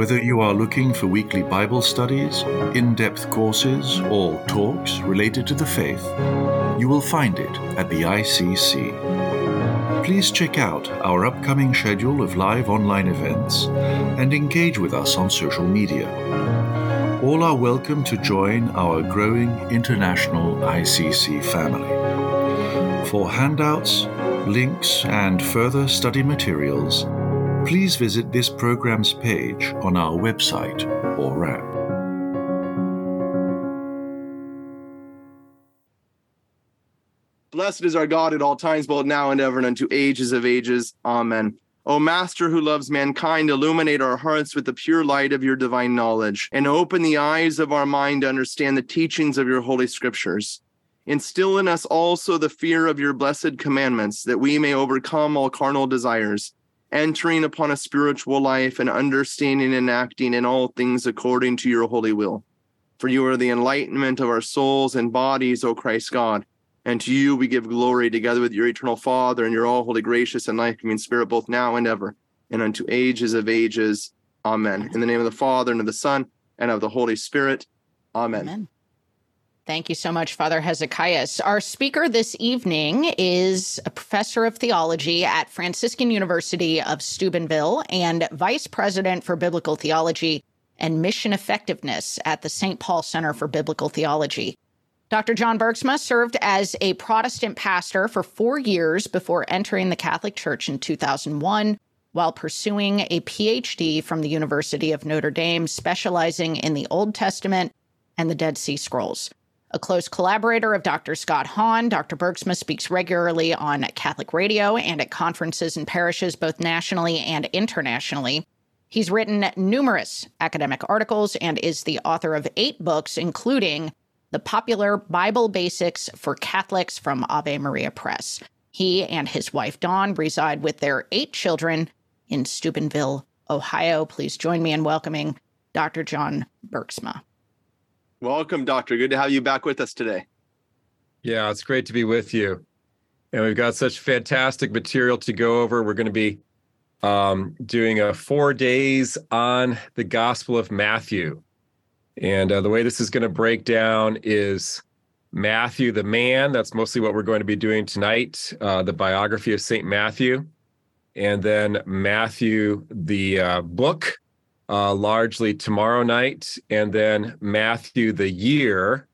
Whether you are looking for weekly Bible studies, in depth courses, or talks related to the faith, you will find it at the ICC. Please check out our upcoming schedule of live online events and engage with us on social media. All are welcome to join our growing international ICC family. For handouts, links, and further study materials, please visit this program's page on our website or app. Blessed is our God at all times, both now and ever, and unto ages of ages. Amen. O Master who loves mankind, illuminate our hearts with the pure light of your divine knowledge, and open the eyes of our mind to understand the teachings of your holy scriptures. Instill in us also the fear of your blessed commandments, that we may overcome all carnal desires entering upon a spiritual life and understanding and acting in all things according to your holy will. For you are the enlightenment of our souls and bodies, O Christ God. And to you we give glory together with your eternal Father and your all holy, gracious, and life giving Spirit, both now and ever, and unto ages of ages. Amen. In the name of the Father, and of the Son, and of the Holy Spirit. Amen. Amen. Thank you so much, Father Hezekiah. Our speaker this evening is a professor of theology at Franciscan University of Steubenville and vice president for biblical theology and mission effectiveness at the St. Paul Center for Biblical Theology. Dr. John Bergsma served as a Protestant pastor for four years before entering the Catholic Church in 2001 while pursuing a PhD from the University of Notre Dame, specializing in the Old Testament and the Dead Sea Scrolls. A close collaborator of Dr. Scott Hahn, Dr. Bergsma speaks regularly on Catholic radio and at conferences and parishes both nationally and internationally. He's written numerous academic articles and is the author of eight books, including The Popular Bible Basics for Catholics from Ave Maria Press. He and his wife Dawn reside with their eight children in Steubenville, Ohio. Please join me in welcoming Dr. John Bergsma. Welcome, Doctor. Good to have you back with us today. Yeah, it's great to be with you. And we've got such fantastic material to go over. We're going to be um, doing a four days on the Gospel of Matthew. And uh, the way this is going to break down is Matthew, the man. That's mostly what we're going to be doing tonight, uh, the biography of St. Matthew. And then Matthew, the uh, book, uh, largely tomorrow night, and then Matthew the year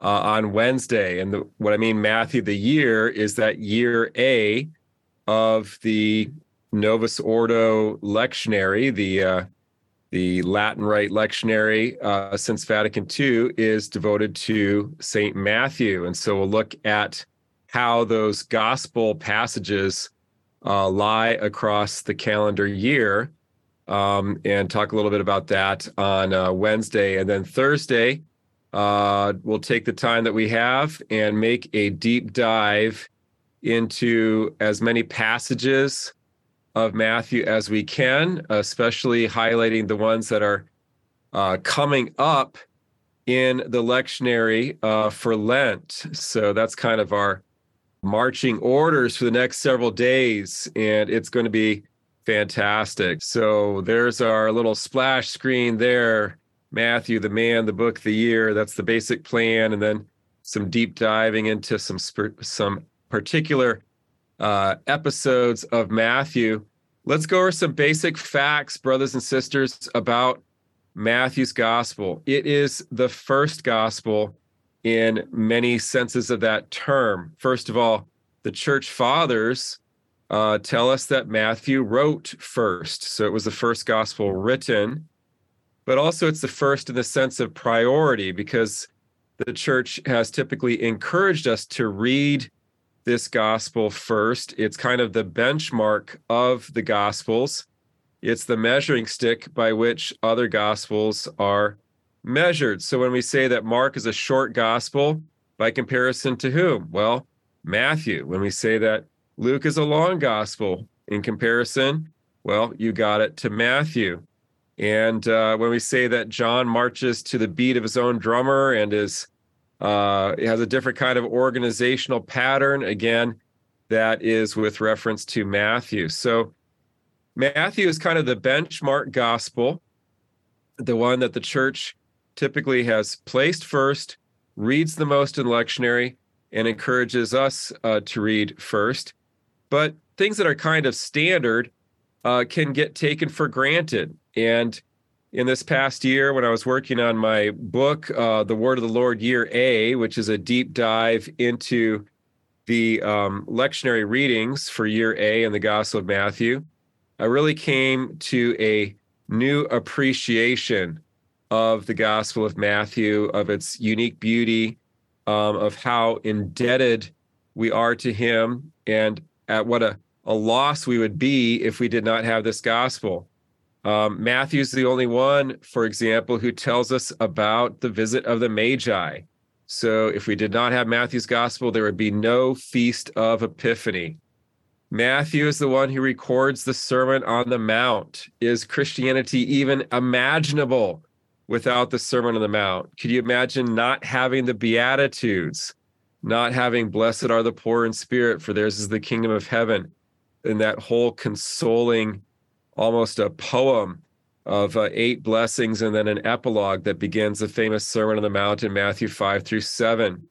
uh, on Wednesday. And the, what I mean, Matthew the year is that year A of the Novus Ordo lectionary, the uh, the Latin Rite lectionary uh, since Vatican II is devoted to Saint Matthew, and so we'll look at how those gospel passages uh, lie across the calendar year um, and talk a little bit about that on uh, Wednesday. And then Thursday, uh, we'll take the time that we have and make a deep dive into as many passages of Matthew as we can, especially highlighting the ones that are uh, coming up in the lectionary uh, for Lent. So that's kind of our marching orders for the next several days. And it's going to be Fantastic. So there's our little splash screen there. Matthew, the man, the book, the year. That's the basic plan, and then some deep diving into some some particular uh, episodes of Matthew. Let's go over some basic facts, brothers and sisters, about Matthew's gospel. It is the first gospel in many senses of that term. First of all, the church fathers uh, tell us that Matthew wrote first. So it was the first gospel written, but also it's the first in the sense of priority because the church has typically encouraged us to read this gospel first. It's kind of the benchmark of the gospels. It's the measuring stick by which other gospels are measured. So when we say that Mark is a short gospel, by comparison to whom? Well, Matthew. When we say that Luke is a long gospel in comparison, well, you got it to Matthew. And uh, when we say that John marches to the beat of his own drummer and is uh, has a different kind of organizational pattern, again, that is with reference to Matthew. So Matthew is kind of the benchmark gospel, the one that the church typically has placed first, reads the most in lectionary, and encourages us uh, to read first. But things that are kind of standard uh, can get taken for granted. And in this past year, when I was working on my book, uh, The Word of the Lord Year A, which is a deep dive into the um, lectionary readings for Year A in the Gospel of Matthew, I really came to a new appreciation of the Gospel of Matthew, of its unique beauty, um, of how indebted we are to him, and at what a, a loss we would be if we did not have this gospel. Um, Matthew's the only one, for example, who tells us about the visit of the Magi. So if we did not have Matthew's gospel, there would be no feast of Epiphany. Matthew is the one who records the Sermon on the Mount. Is Christianity even imaginable without the Sermon on the Mount? Could you imagine not having the Beatitudes, not having blessed are the poor in spirit, for theirs is the kingdom of heaven, and that whole consoling, almost a poem of uh, eight blessings and then an epilogue that begins the famous Sermon on the Mount in Matthew 5 through 7.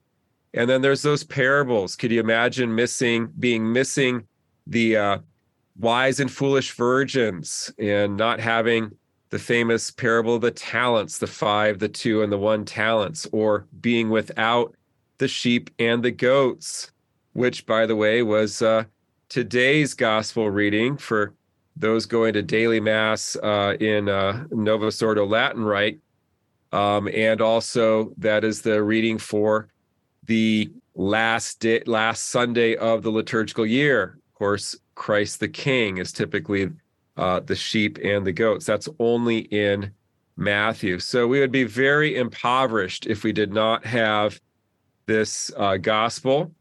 And then there's those parables. Could you imagine missing, being missing the uh, wise and foolish virgins and not having the famous parable of the talents, the five, the two, and the one talents, or being without the sheep and the goats, which, by the way, was uh, today's gospel reading for those going to daily mass uh, in uh, Novus Ordo Latin Rite. Um, and also, that is the reading for the last day, last Sunday of the liturgical year. Of course, Christ the King is typically uh, the sheep and the goats. That's only in Matthew. So we would be very impoverished if we did not have this uh, gospel.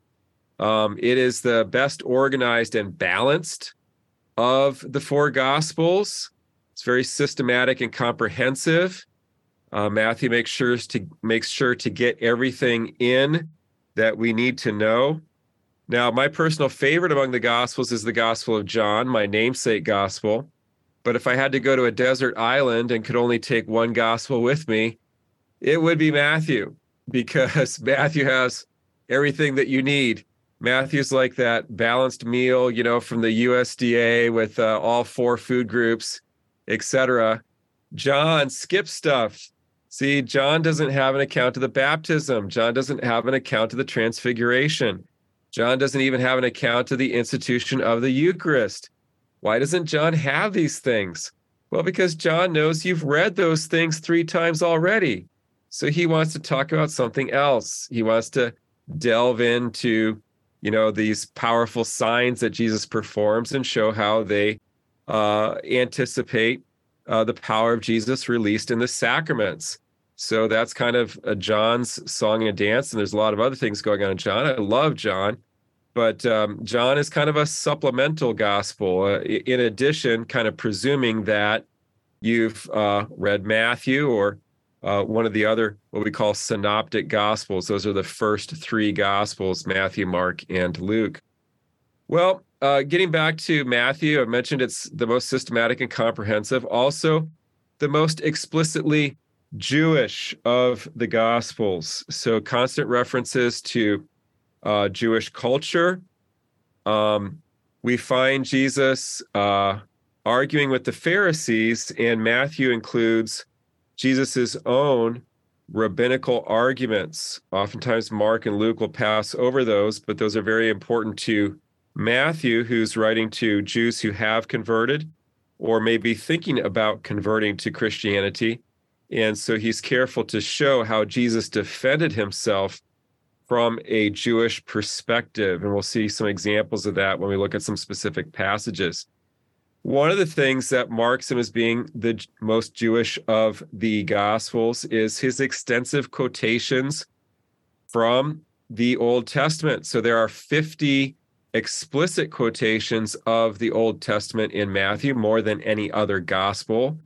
Um, it is the best organized and balanced of the four gospels. It's very systematic and comprehensive. Uh, Matthew makes sure to makes sure to get everything in that we need to know. Now, my personal favorite among the Gospels is the Gospel of John, my namesake Gospel. But if I had to go to a desert island and could only take one Gospel with me, it would be Matthew, because Matthew has everything that you need. Matthew's like that balanced meal, you know, from the USDA with uh, all four food groups, etc. John skips stuff. See, John doesn't have an account of the baptism. John doesn't have an account of the transfiguration. John doesn't even have an account of the institution of the Eucharist. Why doesn't John have these things? Well, because John knows you've read those things three times already. So he wants to talk about something else. He wants to delve into, you know, these powerful signs that Jesus performs and show how they uh, anticipate uh, the power of Jesus released in the sacraments. So that's kind of John's song and dance. And there's a lot of other things going on in John. I love John, but um, John is kind of a supplemental gospel. Uh, in addition, kind of presuming that you've uh, read Matthew or uh, one of the other, what we call synoptic gospels. Those are the first three gospels Matthew, Mark, and Luke. Well, uh, getting back to Matthew, I mentioned it's the most systematic and comprehensive, also the most explicitly Jewish of the Gospels. So constant references to uh, Jewish culture. Um, we find Jesus uh, arguing with the Pharisees, and Matthew includes Jesus's own rabbinical arguments. Oftentimes, Mark and Luke will pass over those, but those are very important to Matthew, who's writing to Jews who have converted or maybe thinking about converting to Christianity. And so he's careful to show how Jesus defended himself from a Jewish perspective. And we'll see some examples of that when we look at some specific passages. One of the things that marks him as being the most Jewish of the Gospels is his extensive quotations from the Old Testament. So there are 50 explicit quotations of the Old Testament in Matthew, more than any other gospel,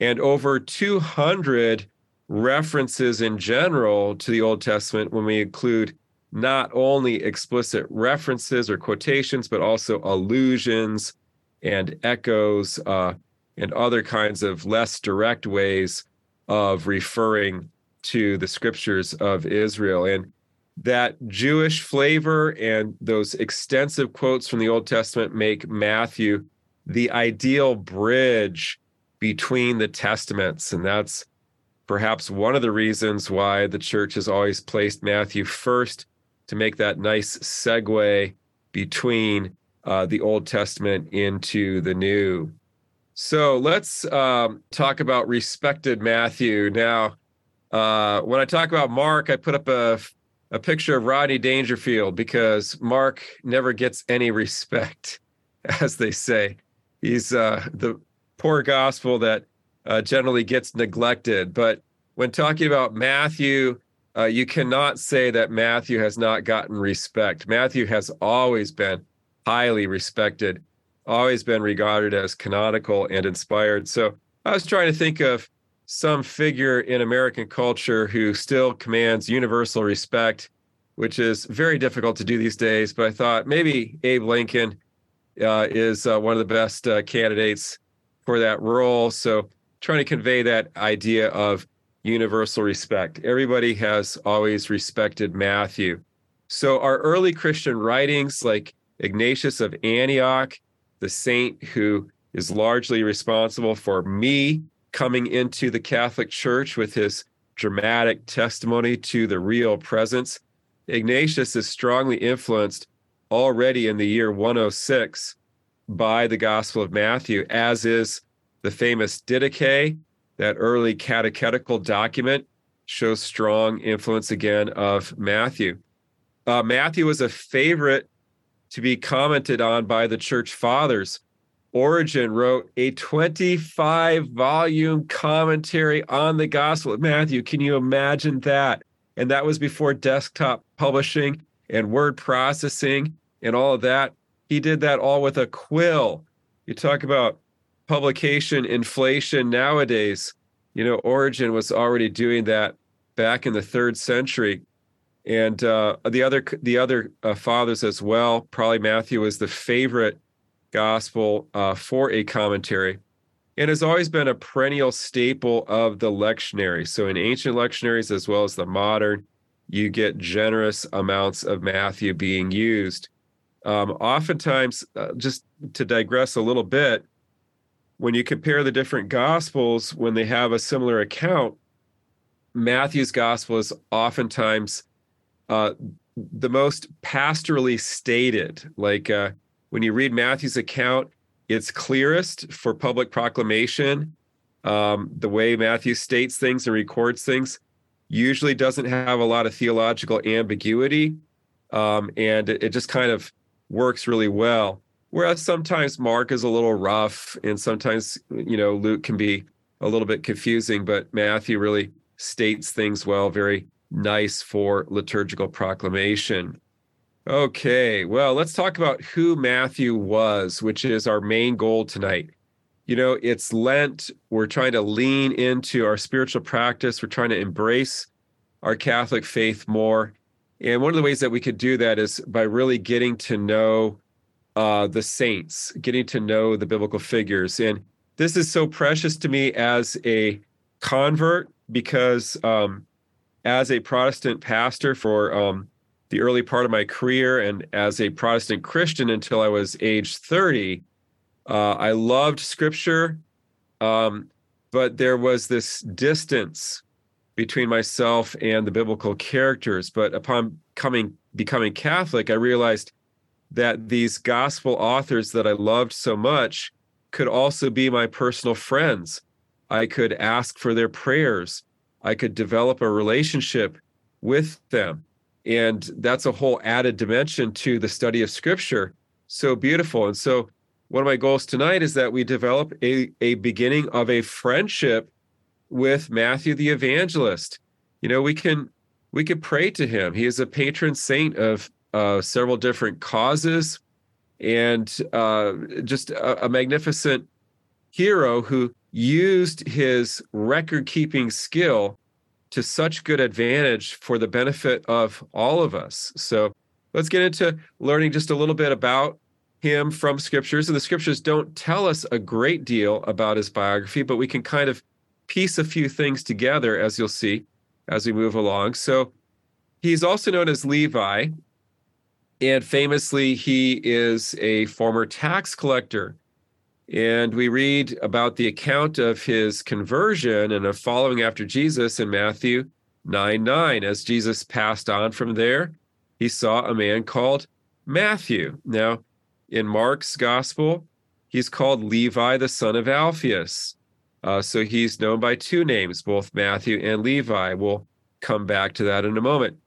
and over 200 references in general to the Old Testament when we include not only explicit references or quotations, but also allusions and echoes uh, and other kinds of less direct ways of referring to the scriptures of Israel. And that Jewish flavor and those extensive quotes from the Old Testament make Matthew the ideal bridge between the testaments. And that's perhaps one of the reasons why the church has always placed Matthew first to make that nice segue between uh, the Old Testament into the New. So let's um, talk about respected Matthew. Now, uh, when I talk about Mark, I put up a a picture of Rodney Dangerfield because Mark never gets any respect, as they say. He's uh, the poor gospel that uh, generally gets neglected. But when talking about Matthew, uh, you cannot say that Matthew has not gotten respect. Matthew has always been highly respected, always been regarded as canonical and inspired. So I was trying to think of some figure in American culture who still commands universal respect, which is very difficult to do these days. But I thought maybe Abe Lincoln uh, is uh, one of the best uh, candidates for that role. So trying to convey that idea of universal respect. Everybody has always respected Matthew. So our early Christian writings, like Ignatius of Antioch, the saint who is largely responsible for me coming into the Catholic Church with his dramatic testimony to the real presence. Ignatius is strongly influenced already in the year 106 by the Gospel of Matthew, as is the famous Didache, that early catechetical document, shows strong influence again of Matthew. Uh, Matthew was a favorite to be commented on by the church fathers. Origen wrote a 25 volume commentary on the Gospel of Matthew. Can you imagine that? And that was before desktop publishing and word processing and all of that. He did that all with a quill. You talk about publication inflation nowadays. You know, Origen was already doing that back in the third century. And uh, the other the other uh, fathers as well. Probably Matthew was the favorite gospel uh, for a commentary and has always been a perennial staple of the lectionary. So in ancient lectionaries as well as the modern, you get generous amounts of Matthew being used. Um, oftentimes, uh, just to digress a little bit, when you compare the different gospels, when they have a similar account, Matthew's gospel is oftentimes uh, the most pastorally stated. Like uh, when you read Matthew's account, it's clearest for public proclamation. Um, the way Matthew states things and records things usually doesn't have a lot of theological ambiguity. Um, and it, it just kind of works really well. Whereas sometimes Mark is a little rough, and sometimes, you know, Luke can be a little bit confusing, but Matthew really states things well, very nice for liturgical proclamation. Okay, well, let's talk about who Matthew was, which is our main goal tonight. You know, it's Lent. We're trying to lean into our spiritual practice. We're trying to embrace our Catholic faith more. And one of the ways that we could do that is by really getting to know uh, the saints, getting to know the biblical figures. And this is so precious to me as a convert because um, as a Protestant pastor for um, the early part of my career and as a Protestant Christian until I was age 30, uh, I loved scripture, um, but there was this distance between myself and the biblical characters. But upon coming becoming Catholic, I realized that these gospel authors that I loved so much could also be my personal friends. I could ask for their prayers. I could develop a relationship with them. And that's a whole added dimension to the study of scripture. So beautiful. And so one of my goals tonight is that we develop a, a beginning of a friendship with Matthew the evangelist. You know, we can we could pray to him. He is a patron saint of uh, several different causes and uh, just a, a magnificent hero who used his record keeping skill to such good advantage for the benefit of all of us. So let's get into learning just a little bit about him from scriptures. And the scriptures don't tell us a great deal about his biography, but we can kind of piece a few things together, as you'll see as we move along. So he's also known as Levi. And famously, he is a former tax collector. And we read about the account of his conversion and of following after Jesus in Matthew 9 9. As Jesus passed on from there, he saw a man called Matthew. Now, in Mark's gospel, he's called Levi, the son of Alphaeus. Uh, so he's known by two names, both Matthew and Levi. We'll come back to that in a moment.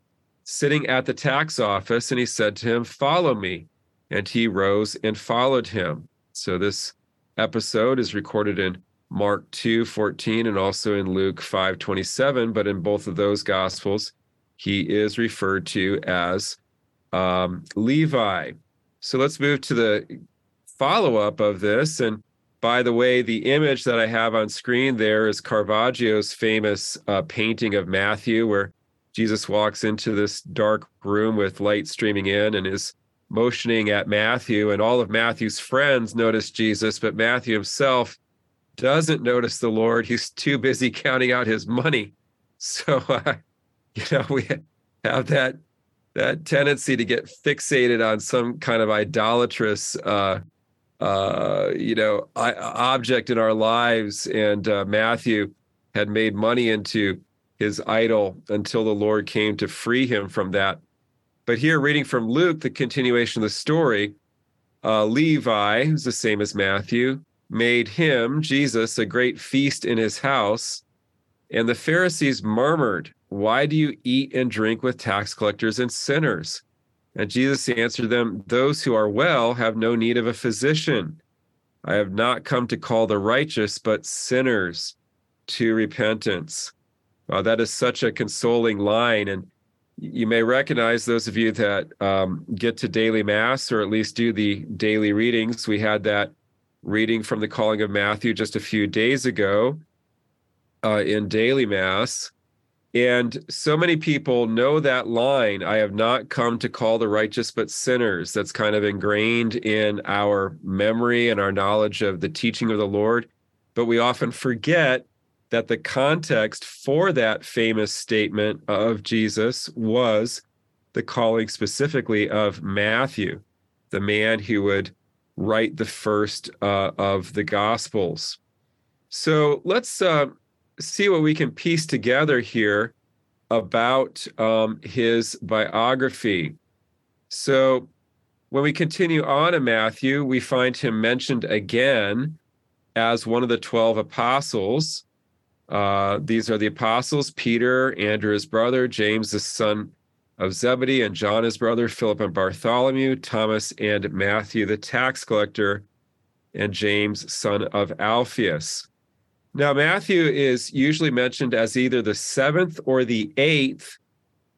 Sitting at the tax office, and he said to him, Follow me. And he rose and followed him. So this episode is recorded in Mark 2 14 and also in Luke 5 27. But in both of those gospels, he is referred to as um, Levi. So let's move to the follow up of this. And by the way, the image that I have on screen there is Caravaggio's famous uh, painting of Matthew, where Jesus walks into this dark room with light streaming in and is motioning at Matthew. And all of Matthew's friends notice Jesus, but Matthew himself doesn't notice the Lord. He's too busy counting out his money. So, uh, you know, we have that that tendency to get fixated on some kind of idolatrous uh, uh, you know I, object in our lives and uh, matthew had made money into his idol until the lord came to free him from that but here reading from luke the continuation of the story uh, levi who's the same as matthew made him jesus a great feast in his house and the pharisees murmured why do you eat and drink with tax collectors and sinners? And Jesus answered them, Those who are well have no need of a physician. I have not come to call the righteous, but sinners to repentance. That is such a consoling line. And you may recognize those of you that um, get to daily mass or at least do the daily readings. We had that reading from the calling of Matthew just a few days ago uh, in daily mass. And so many people know that line I have not come to call the righteous but sinners. That's kind of ingrained in our memory and our knowledge of the teaching of the Lord. But we often forget that the context for that famous statement of Jesus was the calling specifically of Matthew, the man who would write the first uh, of the Gospels. So let's uh, see what we can piece together here about um, his biography. So when we continue on in Matthew, we find him mentioned again as one of the 12 apostles. Uh, these are the apostles Peter, Andrew, his brother, James, the son of Zebedee, and John, his brother, Philip and Bartholomew, Thomas and Matthew, the tax collector, and James, son of Alphaeus. Now, Matthew is usually mentioned as either the seventh or the eighth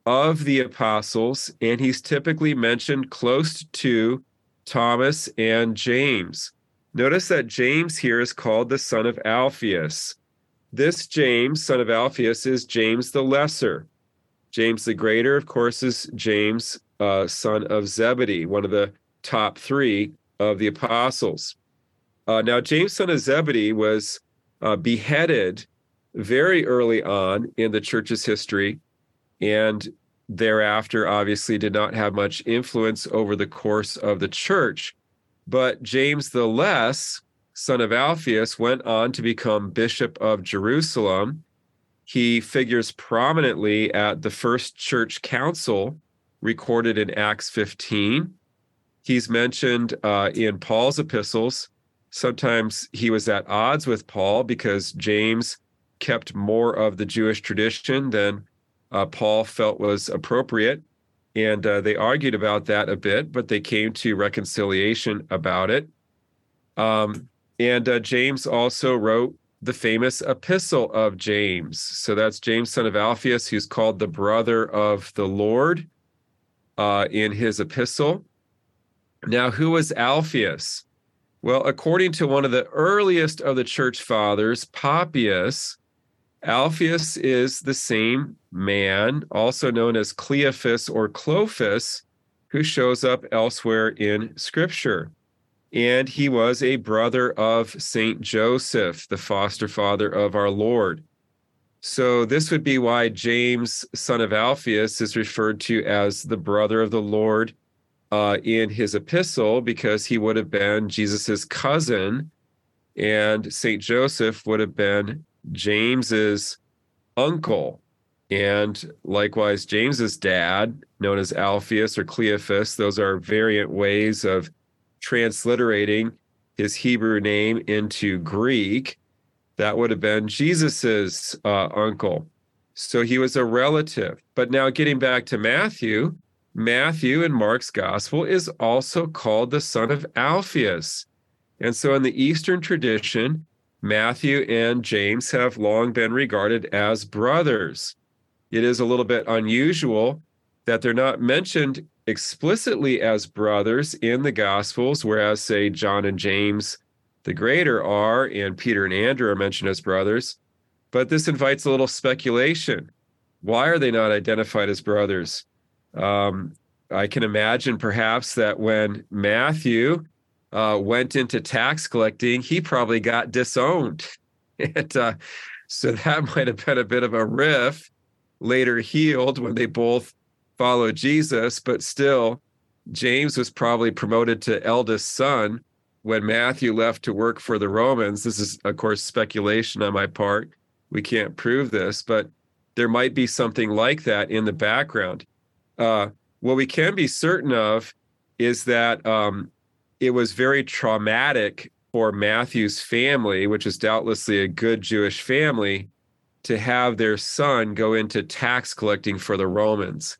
of the apostles, and he's typically mentioned close to Thomas and James. Notice that James here is called the son of Alphaeus. This James, son of Alphaeus, is James the Lesser. James the Greater, of course, is James, uh, son of Zebedee, one of the top three of the apostles. Uh, now, James, son of Zebedee, was uh, beheaded very early on in the church's history and thereafter obviously did not have much influence over the course of the church. But James the Less, son of Alphaeus, went on to become Bishop of Jerusalem. He figures prominently at the first church council recorded in Acts 15. He's mentioned uh, in Paul's epistles Sometimes he was at odds with Paul because James kept more of the Jewish tradition than uh, Paul felt was appropriate. And uh, they argued about that a bit, but they came to reconciliation about it. Um, and uh, James also wrote the famous epistle of James. So that's James, son of Alphaeus, who's called the brother of the Lord uh, in his epistle. Now, who was Alphaeus? Well, according to one of the earliest of the church fathers, Papias, Alphaeus is the same man, also known as Cleophas or Clophas, who shows up elsewhere in scripture. And he was a brother of Saint Joseph, the foster father of our Lord. So, this would be why James, son of Alphaeus, is referred to as the brother of the Lord uh, in his epistle, because he would have been Jesus's cousin, and Saint Joseph would have been James's uncle. And likewise, James's dad, known as Alphaeus or Cleophas, those are variant ways of transliterating his Hebrew name into Greek. That would have been Jesus's uh, uncle. So he was a relative. But now getting back to Matthew, Matthew in Mark's gospel is also called the son of Alphaeus. And so in the Eastern tradition, Matthew and James have long been regarded as brothers. It is a little bit unusual that they're not mentioned explicitly as brothers in the Gospels, whereas, say, John and James the greater are, and Peter and Andrew are mentioned as brothers. But this invites a little speculation. Why are they not identified as brothers? Um, I can imagine perhaps that when Matthew uh, went into tax collecting, he probably got disowned. and uh, so that might have been a bit of a riff later healed when they both followed Jesus, but still, James was probably promoted to eldest son when Matthew left to work for the Romans. This is, of course, speculation on my part. We can't prove this, but there might be something like that in the background. Uh, what we can be certain of is that um, it was very traumatic for Matthew's family, which is doubtlessly a good Jewish family, to have their son go into tax collecting for the Romans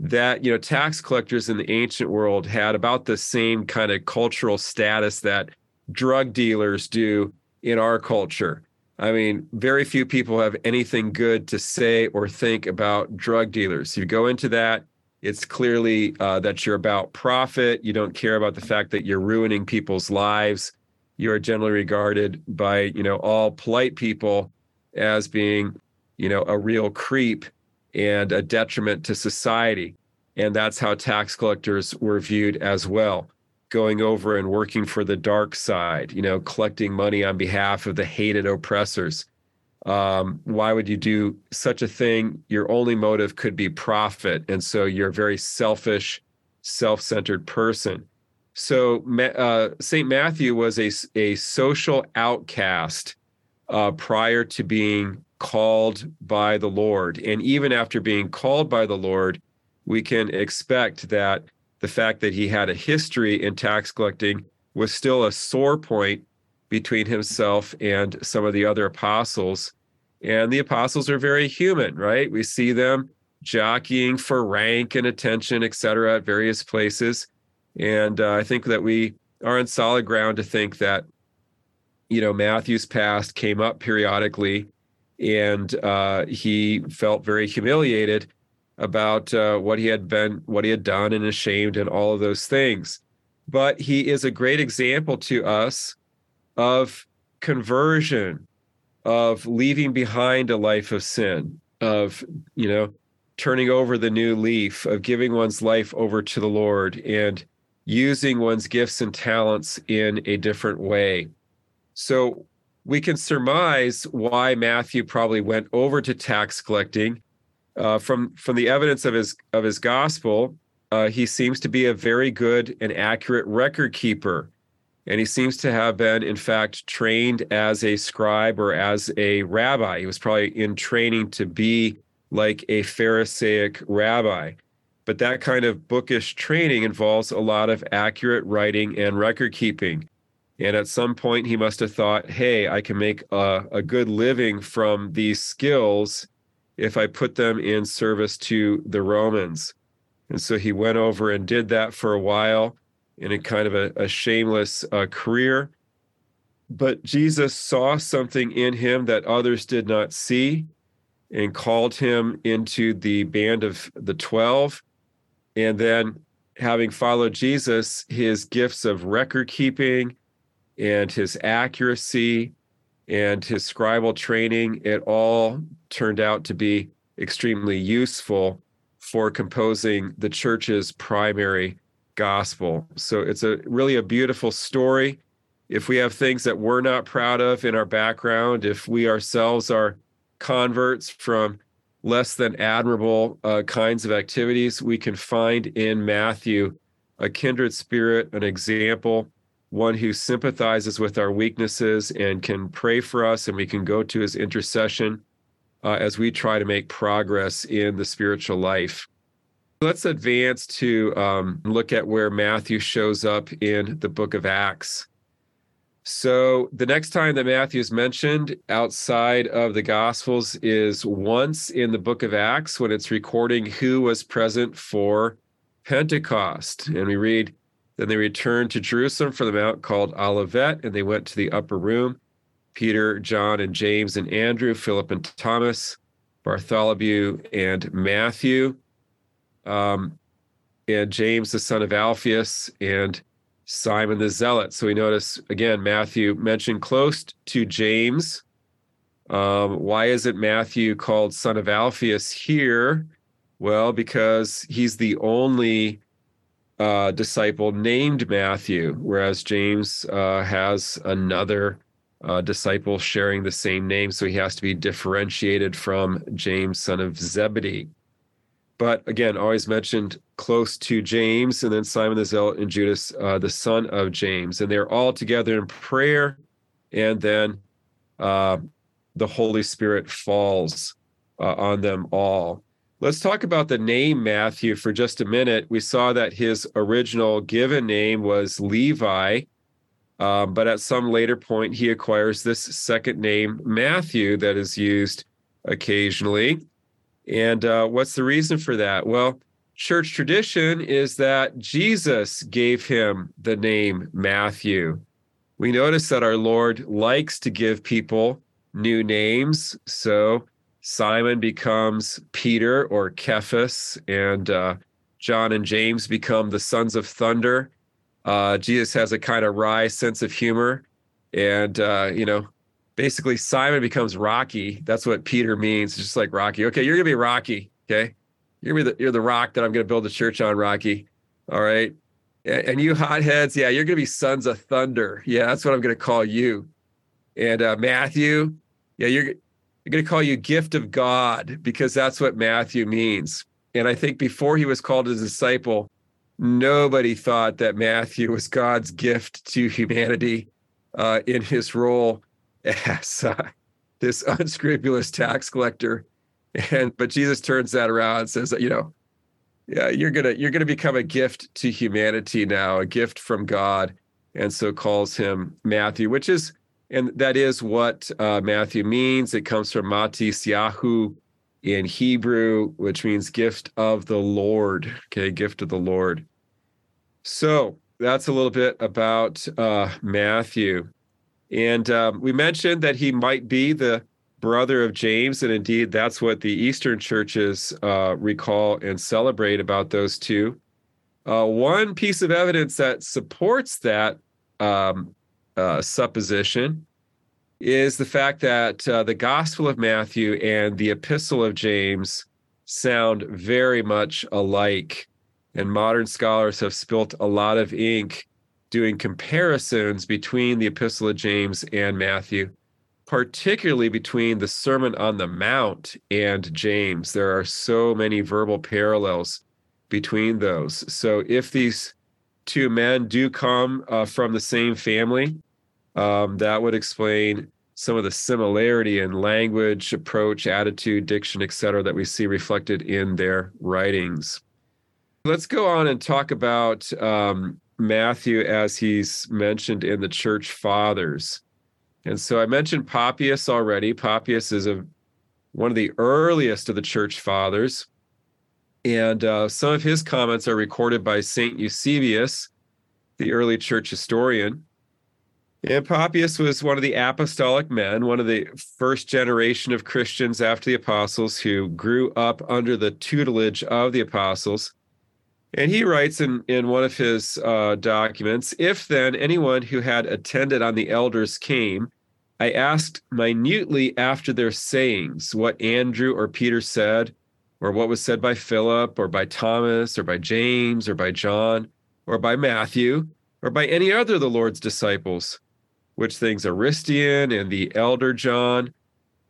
that you know tax collectors in the ancient world had about the same kind of cultural status that drug dealers do in our culture. I mean, very few people have anything good to say or think about drug dealers. You go into that, it's clearly uh, that you're about profit. You don't care about the fact that you're ruining people's lives. You are generally regarded by you know all polite people as being you know a real creep and a detriment to society. And that's how tax collectors were viewed as well, going over and working for the dark side, you know, collecting money on behalf of the hated oppressors. Um, why would you do such a thing? Your only motive could be profit. And so you're a very selfish, self centered person. So uh, St. Matthew was a, a social outcast uh, prior to being called by the Lord. And even after being called by the Lord, we can expect that the fact that he had a history in tax collecting was still a sore point between himself and some of the other apostles. And the apostles are very human, right? We see them jockeying for rank and attention, et cetera, at various places. And uh, I think that we are on solid ground to think that, you know, Matthew's past came up periodically and uh, he felt very humiliated about uh, what he had been, what he had done, and ashamed, and all of those things. But he is a great example to us of conversion, of leaving behind a life of sin, of, you know, turning over the new leaf, of giving one's life over to the Lord and using one's gifts and talents in a different way. So we can surmise why Matthew probably went over to tax collecting. Uh, from from the evidence of his of his gospel, uh, he seems to be a very good and accurate record keeper, and he seems to have been, in fact, trained as a scribe or as a rabbi. He was probably in training to be like a Pharisaic rabbi. But that kind of bookish training involves a lot of accurate writing and record keeping. And at some point, he must have thought, hey, I can make a, a good living from these skills if I put them in service to the Romans. And so he went over and did that for a while in a kind of a, a shameless uh, career. but Jesus saw something in him that others did not see and called him into the band of the 12. And then, having followed Jesus, his gifts of record keeping and his accuracy and his scribal training, it all turned out to be extremely useful for composing the church's primary gospel. So it's a really a beautiful story. If we have things that we're not proud of in our background, if we ourselves are converts from less than admirable uh, kinds of activities, we can find in Matthew a kindred spirit, an example, one who sympathizes with our weaknesses and can pray for us, and we can go to his intercession uh, as we try to make progress in the spiritual life. Let's advance to um, look at where Matthew shows up in the book of Acts. So, the next time that Matthew is mentioned outside of the Gospels is once in the book of Acts when it's recording who was present for Pentecost. And we read, Then they returned to Jerusalem from the mount called Olivet, and they went to the upper room Peter, John, and James, and Andrew, Philip, and Thomas, Bartholomew, and Matthew, um, and James, the son of Alphaeus, and Simon the Zealot. So we notice again, Matthew mentioned close to James. Um, why isn't Matthew called son of Alphaeus here? Well, because he's the only uh, disciple named Matthew, whereas James uh, has another uh, disciple sharing the same name. So he has to be differentiated from James, son of Zebedee. But again, always mentioned close to James, and then Simon the Zealot and Judas, uh, the son of James. And they're all together in prayer. And then uh, the Holy Spirit falls uh, on them all. Let's talk about the name Matthew for just a minute. We saw that his original given name was Levi, um, but at some later point, he acquires this second name, Matthew, that is used occasionally. And uh, what's the reason for that? Well, church tradition is that Jesus gave him the name Matthew. We notice that our Lord likes to give people new names. So Simon becomes Peter or Cephas, and uh, John and James become the sons of thunder. Uh, Jesus has a kind of wry sense of humor, and uh, you know, basically Simon becomes Rocky. That's what Peter means, just like Rocky. Okay, you're gonna be Rocky. Okay, you're gonna be the, you're the rock that I'm gonna build the church on, Rocky. All right, and you hotheads, yeah, you're gonna be sons of thunder. Yeah, that's what I'm gonna call you. And uh, Matthew, yeah, you're you're gonna call you gift of God because that's what Matthew means. And I think before he was called a disciple, nobody thought that Matthew was God's gift to humanity uh, in his role as uh, this unscrupulous tax collector. And but Jesus turns that around and says, you know, yeah, you're gonna you're gonna become a gift to humanity now, a gift from God, and so calls him Matthew, which is and that is what uh, Matthew means. It comes from Matisyahu in Hebrew, which means gift of the Lord. Okay, gift of the Lord. So that's a little bit about uh, Matthew. And um, we mentioned that he might be the brother of James. And indeed, that's what the Eastern churches uh, recall and celebrate about those two. Uh, one piece of evidence that supports that um, uh, supposition is the fact that uh, the Gospel of Matthew and the Epistle of James sound very much alike. And modern scholars have spilt a lot of ink doing comparisons between the Epistle of James and Matthew, particularly between the Sermon on the Mount and James. There are so many verbal parallels between those. So if these two men do come uh, from the same family, um, that would explain some of the similarity in language, approach, attitude, diction, etc., that we see reflected in their writings. Let's go on and talk about um, Matthew as he's mentioned in the church fathers. And so I mentioned Papias already. Papias is a one of the earliest of the church fathers. And uh, some of his comments are recorded by St. Eusebius, the early church historian. And Papias was one of the apostolic men, one of the first generation of Christians after the apostles who grew up under the tutelage of the apostles. And he writes in, in one of his uh, documents If then anyone who had attended on the elders came, I asked minutely after their sayings what Andrew or Peter said, or what was said by Philip, or by Thomas, or by James, or by John, or by Matthew, or by any other of the Lord's disciples which things Aristion and the elder John,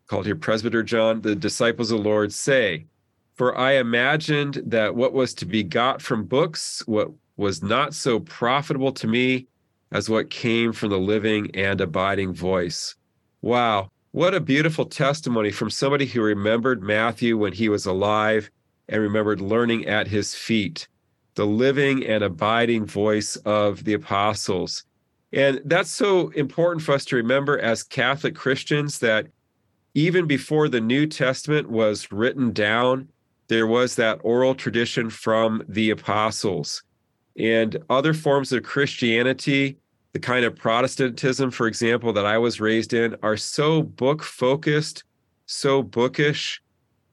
called here Presbyter John, the disciples of the Lord say, For I imagined that what was to be got from books, what was not so profitable to me as what came from the living and abiding voice. Wow, what a beautiful testimony from somebody who remembered Matthew when he was alive and remembered learning at his feet, the living and abiding voice of the apostles. And that's so important for us to remember as Catholic Christians that even before the New Testament was written down, there was that oral tradition from the apostles. And other forms of Christianity, the kind of Protestantism, for example, that I was raised in, are so book focused, so bookish.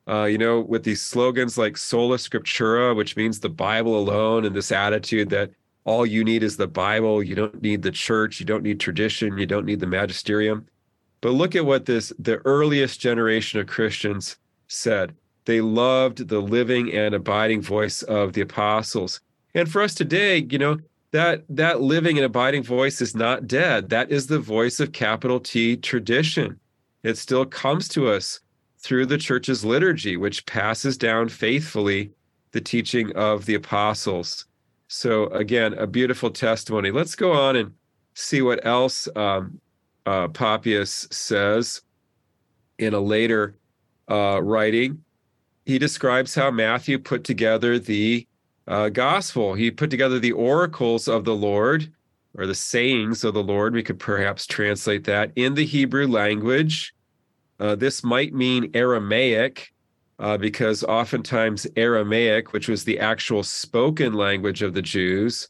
Uh, you know, with these slogans like sola scriptura, which means the Bible alone, and this attitude that all you need is the Bible. You don't need the church. You don't need tradition. You don't need the magisterium. But look at what this the earliest generation of Christians said. They loved the living and abiding voice of the apostles. And for us today, you know, that that living and abiding voice is not dead. That is the voice of capital T tradition. It still comes to us through the church's liturgy, which passes down faithfully the teaching of the apostles. So again, a beautiful testimony. Let's go on and see what else um, uh, Papias says in a later uh, writing. He describes how Matthew put together the uh, gospel. He put together the oracles of the Lord, or the sayings of the Lord. We could perhaps translate that in the Hebrew language. Uh, this might mean Aramaic, uh, because oftentimes Aramaic, which was the actual spoken language of the Jews,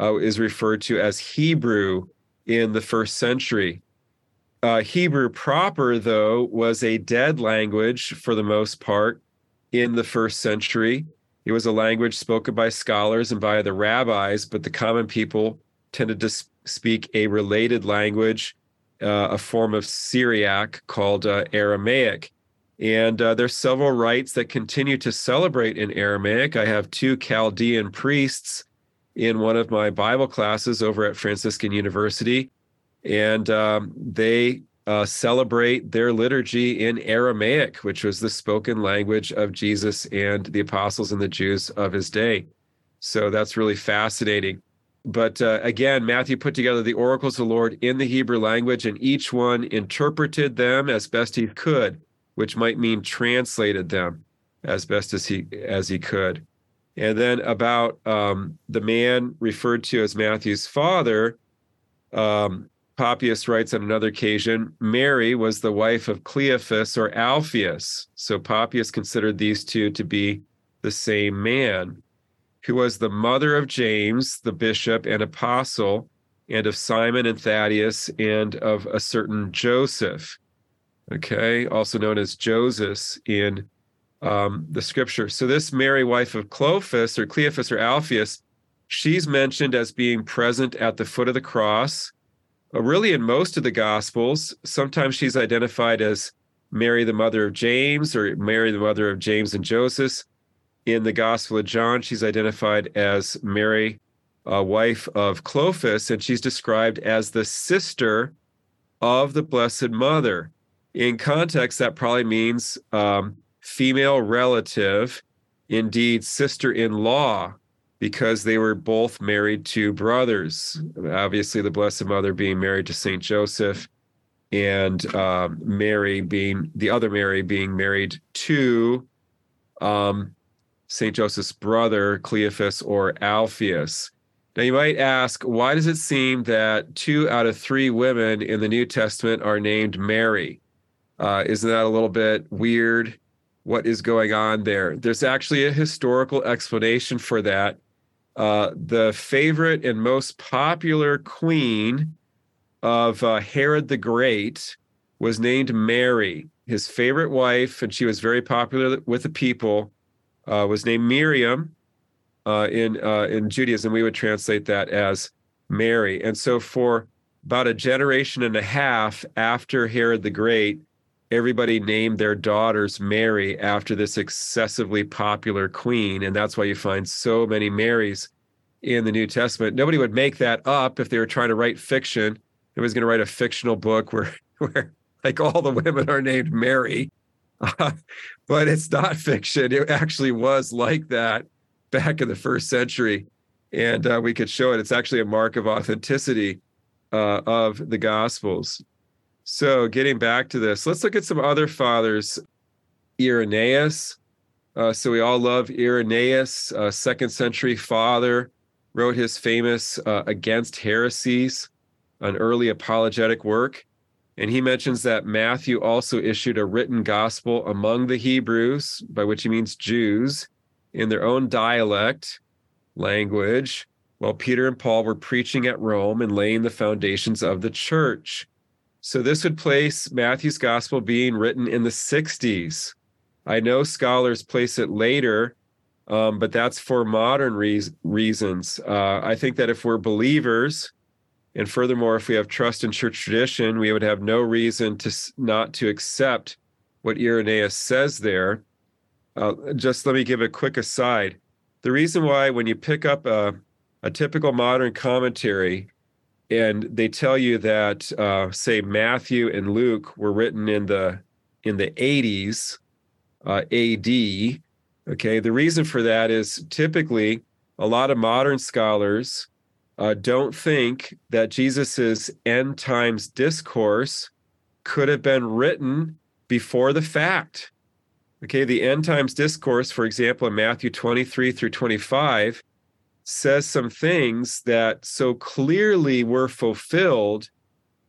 uh, is referred to as Hebrew in the first century. Uh, Hebrew proper, though, was a dead language for the most part in the first century. It was a language spoken by scholars and by the rabbis, but the common people tended to speak a related language, uh, a form of Syriac called uh, Aramaic. And uh, there's several rites that continue to celebrate in Aramaic. I have two Chaldean priests in one of my Bible classes over at Franciscan University, and um, they uh, celebrate their liturgy in Aramaic, which was the spoken language of Jesus and the apostles and the Jews of his day. So that's really fascinating. But uh, again, Matthew put together the oracles of the Lord in the Hebrew language, and each one interpreted them as best he could which might mean translated them as best as he as he could. And then about um, the man referred to as Matthew's father, um, Papias writes on another occasion, Mary was the wife of Cleophas or Alphaeus. So Papias considered these two to be the same man, who was the mother of James, the bishop and apostle, and of Simon and Thaddeus, and of a certain Joseph okay, also known as Joseph in um, the scripture. So this Mary, wife of Clophas or Cleophas or Alphaeus, she's mentioned as being present at the foot of the cross. Really, in most of the Gospels, sometimes she's identified as Mary, the mother of James, or Mary, the mother of James and Joseph. In the Gospel of John, she's identified as Mary, uh, wife of Clophas, and she's described as the sister of the Blessed Mother in context, that probably means um, female relative, indeed sister in law, because they were both married to brothers. Obviously, the Blessed Mother being married to Saint Joseph, and um, Mary being the other Mary being married to um, Saint Joseph's brother, Cleophas or Alphaeus. Now, you might ask, why does it seem that two out of three women in the New Testament are named Mary? Uh, isn't that a little bit weird? What is going on there? There's actually a historical explanation for that. Uh, the favorite and most popular queen of uh, Herod the Great was named Mary. His favorite wife, and she was very popular with the people, uh, was named Miriam. Uh, in uh, in Judaism, we would translate that as Mary. And so, for about a generation and a half after Herod the Great, everybody named their daughters Mary after this excessively popular queen, and that's why you find so many Marys in the New Testament. Nobody would make that up if they were trying to write fiction. Was going to write a fictional book where where like all the women are named Mary. Uh, but it's not fiction. It actually was like that back in the first century. And uh, we could show it. It's actually a mark of authenticity uh, of the Gospels. So, getting back to this, let's look at some other fathers. Irenaeus. Uh, so, we all love Irenaeus, second century father, wrote his famous uh, Against Heresies, an early apologetic work. And he mentions that Matthew also issued a written gospel among the Hebrews, by which he means Jews, in their own dialect, language, while Peter and Paul were preaching at Rome and laying the foundations of the church. So this would place Matthew's gospel being written in the 60s. I know scholars place it later, um, but that's for modern re- reasons. Uh, I think that if we're believers, and furthermore, if we have trust in church tradition, we would have no reason to not to accept what Irenaeus says there. Uh, just let me give a quick aside. The reason why, when you pick up a, a typical modern commentary and they tell you that, uh, say, Matthew and Luke were written in the in the 80s uh, AD, okay, the reason for that is typically a lot of modern scholars uh, don't think that Jesus's end times discourse could have been written before the fact. Okay, the end times discourse, for example, in Matthew 23 through 25, says some things that so clearly were fulfilled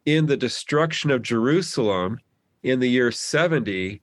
in the destruction of Jerusalem in the year 70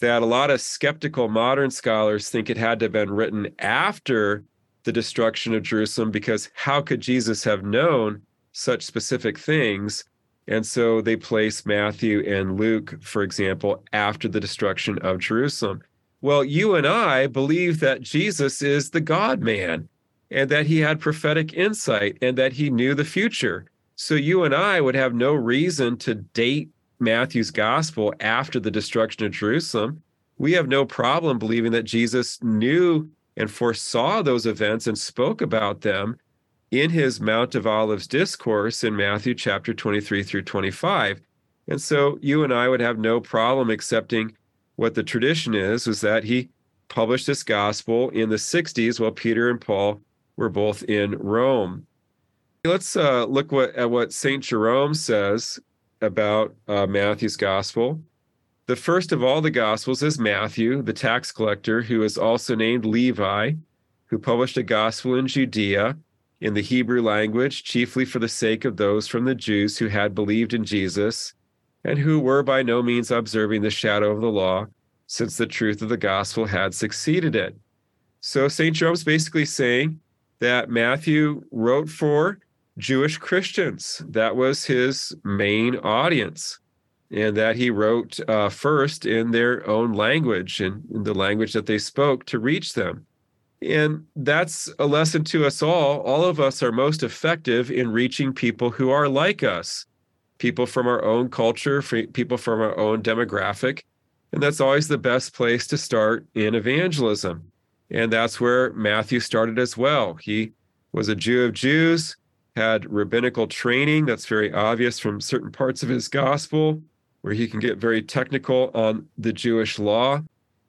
that a lot of skeptical modern scholars think it had to have been written after the destruction of Jerusalem because how could Jesus have known such specific things? And so they place Matthew and Luke, for example, after the destruction of Jerusalem. Well, you and I believe that Jesus is the God man and that he had prophetic insight and that he knew the future. So you and I would have no reason to date Matthew's gospel after the destruction of Jerusalem. We have no problem believing that Jesus knew and foresaw those events and spoke about them in his Mount of Olives discourse in Matthew chapter 23 through 25. And so you and I would have no problem accepting what the tradition is, was that he published this gospel in the 60s while Peter and Paul were both in Rome. Let's uh, look what, at what St. Jerome says about uh, Matthew's gospel. The first of all the Gospels is Matthew, the tax collector, who is also named Levi, who published a gospel in Judea in the Hebrew language, chiefly for the sake of those from the Jews who had believed in Jesus and who were by no means observing the shadow of the law, since the truth of the gospel had succeeded it. So St. Jerome's basically saying that Matthew wrote for Jewish Christians. That was his main audience and that he wrote uh, first in their own language and in the language that they spoke to reach them. And that's a lesson to us all. All of us are most effective in reaching people who are like us, people from our own culture, people from our own demographic. And that's always the best place to start in evangelism. And that's where Matthew started as well. He was a Jew of Jews, had rabbinical training. That's very obvious from certain parts of his gospel where he can get very technical on the Jewish law.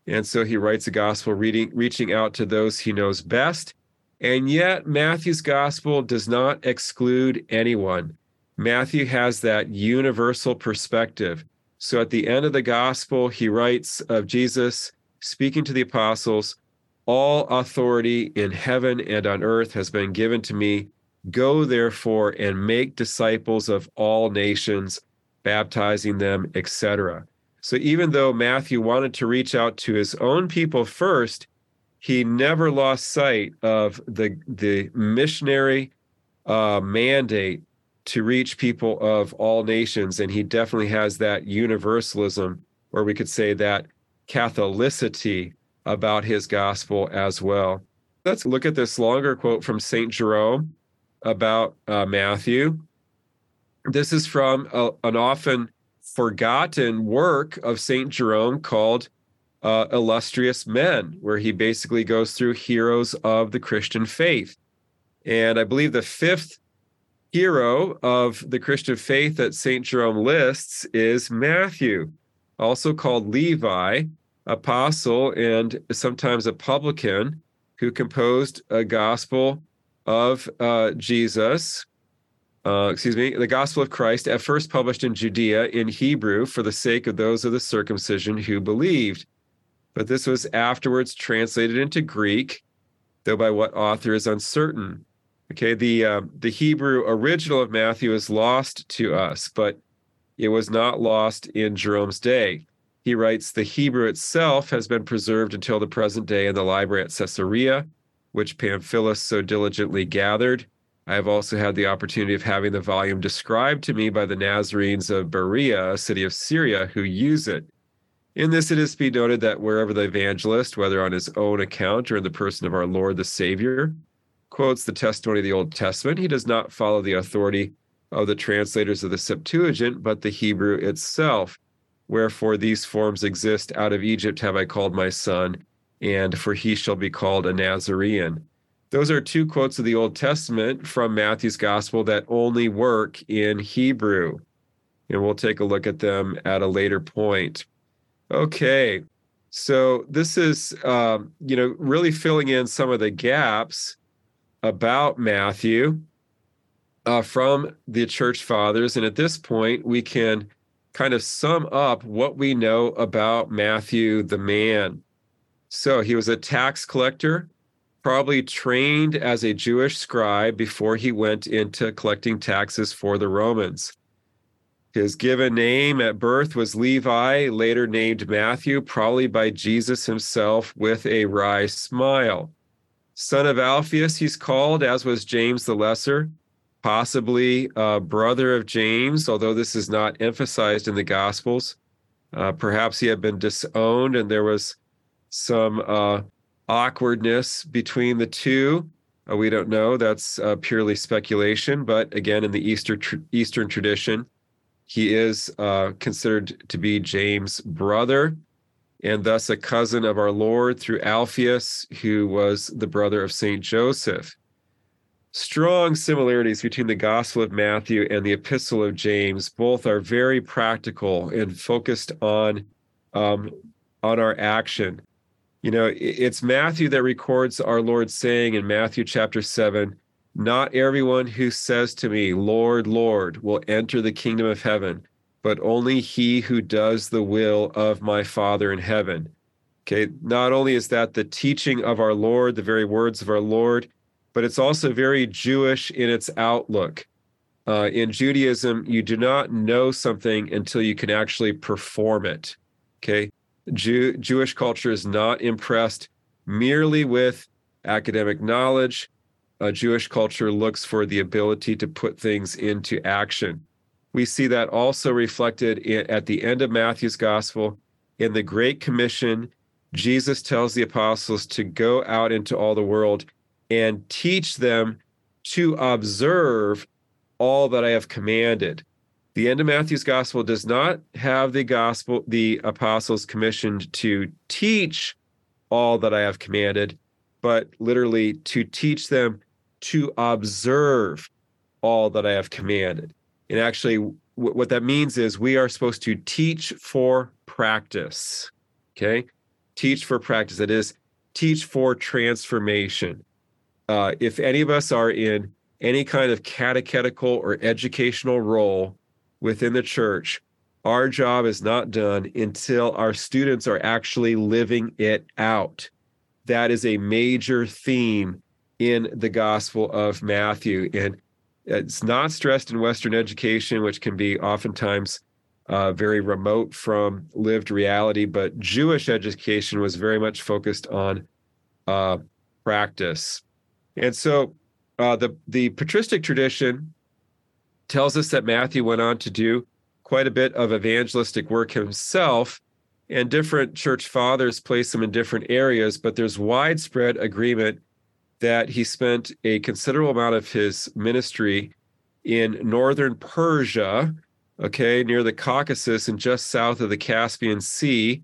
And so he writes a gospel reading, reaching out to those he knows best. And yet, Matthew's gospel does not exclude anyone. Matthew has that universal perspective. So at the end of the gospel, he writes of Jesus speaking to the apostles All authority in heaven and on earth has been given to me. Go therefore and make disciples of all nations baptizing them, etc. So even though Matthew wanted to reach out to his own people first, he never lost sight of the the missionary uh, mandate to reach people of all nations. And he definitely has that universalism, or we could say that Catholicity about his gospel as well. Let's look at this longer quote from St. Jerome about uh, Matthew. This is from a, an often forgotten work of St. Jerome called uh, Illustrious Men, where he basically goes through heroes of the Christian faith. And I believe the fifth hero of the Christian faith that St. Jerome lists is Matthew, also called Levi, apostle and sometimes a publican, who composed a gospel of uh, Jesus. Uh, excuse me, the gospel of Christ, at first published in Judea in Hebrew for the sake of those of the circumcision who believed. But this was afterwards translated into Greek, though by what author is uncertain. Okay, the uh, the Hebrew original of Matthew is lost to us, but it was not lost in Jerome's day. He writes the Hebrew itself has been preserved until the present day in the library at Caesarea, which Pamphilus so diligently gathered. I have also had the opportunity of having the volume described to me by the Nazarenes of Berea, a city of Syria, who use it. In this, it is to be noted that wherever the evangelist, whether on his own account or in the person of our Lord the Savior, quotes the testimony of the Old Testament, he does not follow the authority of the translators of the Septuagint, but the Hebrew itself. Wherefore these forms exist out of Egypt have I called my son, and for he shall be called a Nazarene. Those are two quotes of the Old Testament from Matthew's gospel that only work in Hebrew. And we'll take a look at them at a later point. Okay. So this is, um, you know, really filling in some of the gaps about Matthew uh, from the church fathers. And at this point, we can kind of sum up what we know about Matthew the man. So he was a tax collector, probably trained as a Jewish scribe before he went into collecting taxes for the Romans. His given name at birth was Levi, later named Matthew, probably by Jesus himself with a wry smile. Son of Alphaeus, he's called, as was James the Lesser, possibly a brother of James, although this is not emphasized in the Gospels. Uh, perhaps he had been disowned and there was some uh, awkwardness between the two. Uh, we don't know. That's uh, purely speculation. But again, in the Easter tr- Eastern tradition, he is uh, considered to be James' brother and thus a cousin of our Lord through Alphaeus, who was the brother of Saint Joseph. Strong similarities between the Gospel of Matthew and the Epistle of James. Both are very practical and focused on um, on our action. You know, it's Matthew that records our Lord saying in Matthew chapter seven, "Not everyone who says to me, Lord, Lord, will enter the kingdom of heaven." but only he who does the will of my Father in heaven. Okay, not only is that the teaching of our Lord, the very words of our Lord, but it's also very Jewish in its outlook. Uh, in Judaism, you do not know something until you can actually perform it. Okay, Jew- Jewish culture is not impressed merely with academic knowledge. A Jewish culture looks for the ability to put things into action. We see that also reflected in, at the end of Matthew's gospel in the Great Commission. Jesus tells the apostles to go out into all the world and teach them to observe all that I have commanded. The end of Matthew's gospel does not have the gospel, the apostles commissioned to teach all that I have commanded, but literally to teach them to observe all that I have commanded. And actually, w- what that means is we are supposed to teach for practice. Okay. Teach for practice. That is, teach for transformation. Uh, if any of us are in any kind of catechetical or educational role within the church, our job is not done until our students are actually living it out. That is a major theme in the Gospel of Matthew. And it's not stressed in Western education, which can be oftentimes uh, very remote from lived reality. But Jewish education was very much focused on uh, practice, and so uh, the the patristic tradition tells us that Matthew went on to do quite a bit of evangelistic work himself, and different church fathers place him in different areas, but there's widespread agreement that he spent a considerable amount of his ministry in northern Persia, okay, near the Caucasus and just south of the Caspian Sea.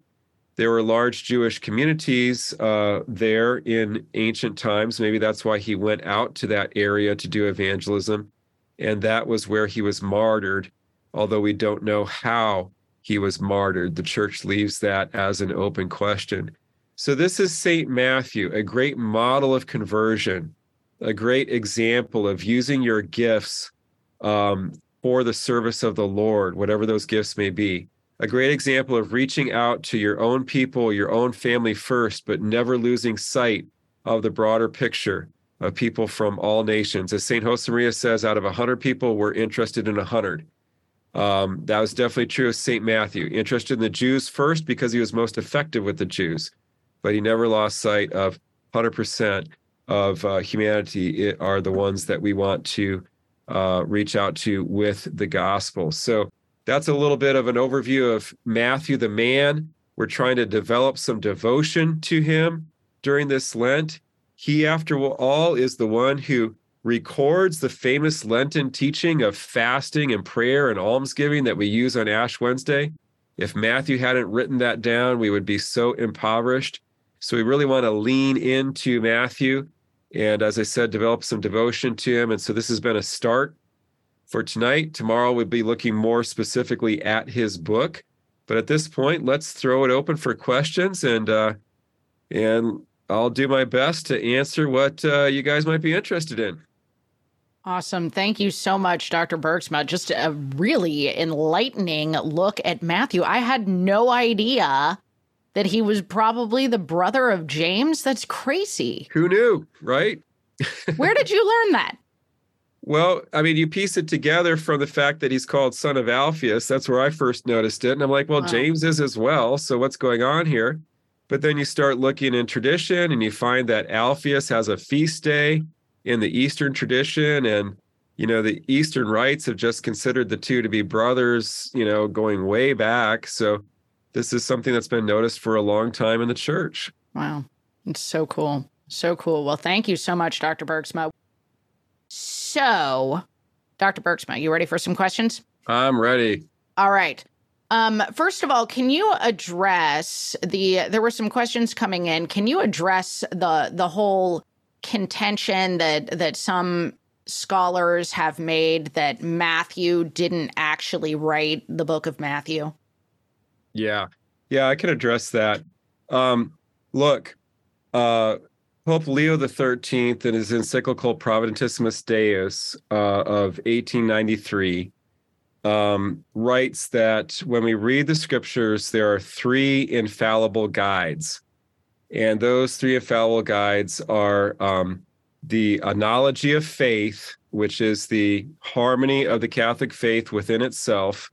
There were large Jewish communities uh, there in ancient times. Maybe that's why he went out to that area to do evangelism. And that was where he was martyred, although we don't know how he was martyred. The church leaves that as an open question. So, this is St. Matthew, a great model of conversion, a great example of using your gifts um, for the service of the Lord, whatever those gifts may be. A great example of reaching out to your own people, your own family first, but never losing sight of the broader picture of people from all nations. As St. Josemaria says, out of 100 people, we're interested in 100. Um, that was definitely true of St. Matthew, interested in the Jews first because he was most effective with the Jews, but he never lost sight of 100% of uh, humanity are the ones that we want to uh, reach out to with the gospel. So that's a little bit of an overview of Matthew the man. We're trying to develop some devotion to him during this Lent. He, after all, is the one who records the famous Lenten teaching of fasting and prayer and almsgiving that we use on Ash Wednesday. If Matthew hadn't written that down, we would be so impoverished. So we really want to lean into Matthew and as I said, develop some devotion to him. And so this has been a start for tonight. Tomorrow we'll be looking more specifically at his book. But at this point, let's throw it open for questions and uh, and I'll do my best to answer what uh, you guys might be interested in. Awesome. Thank you so much, Dr. Bergsma. Just a really enlightening look at Matthew. I had no idea that he was probably the brother of James? That's crazy. Who knew, right? Where did you learn that? Well, I mean, you piece it together from the fact that he's called son of Alphaeus. That's where I first noticed it. And I'm like, well, wow. James is as well. So what's going on here? But then you start looking in tradition and you find that Alphaeus has a feast day in the Eastern tradition. And, you know, the Eastern rites have just considered the two to be brothers, you know, going way back. So this is something that's been noticed for a long time in the church. Wow. It's so cool. So cool. Well, thank you so much, Dr. Bergsma. So, Dr. Bergsma, you ready for some questions? I'm ready. All right. Um, first of all, can you address the there were some questions coming in. Can you address the the whole contention that that some scholars have made that Matthew didn't actually write the book of Matthew? Yeah. Yeah, I can address that. Um, look, uh, Pope Leo XIII in his encyclical Providentissimus Deus uh, of 1893 um, writes that when we read the scriptures, there are three infallible guides. And those three infallible guides are um, the analogy of faith, which is the harmony of the Catholic faith within itself,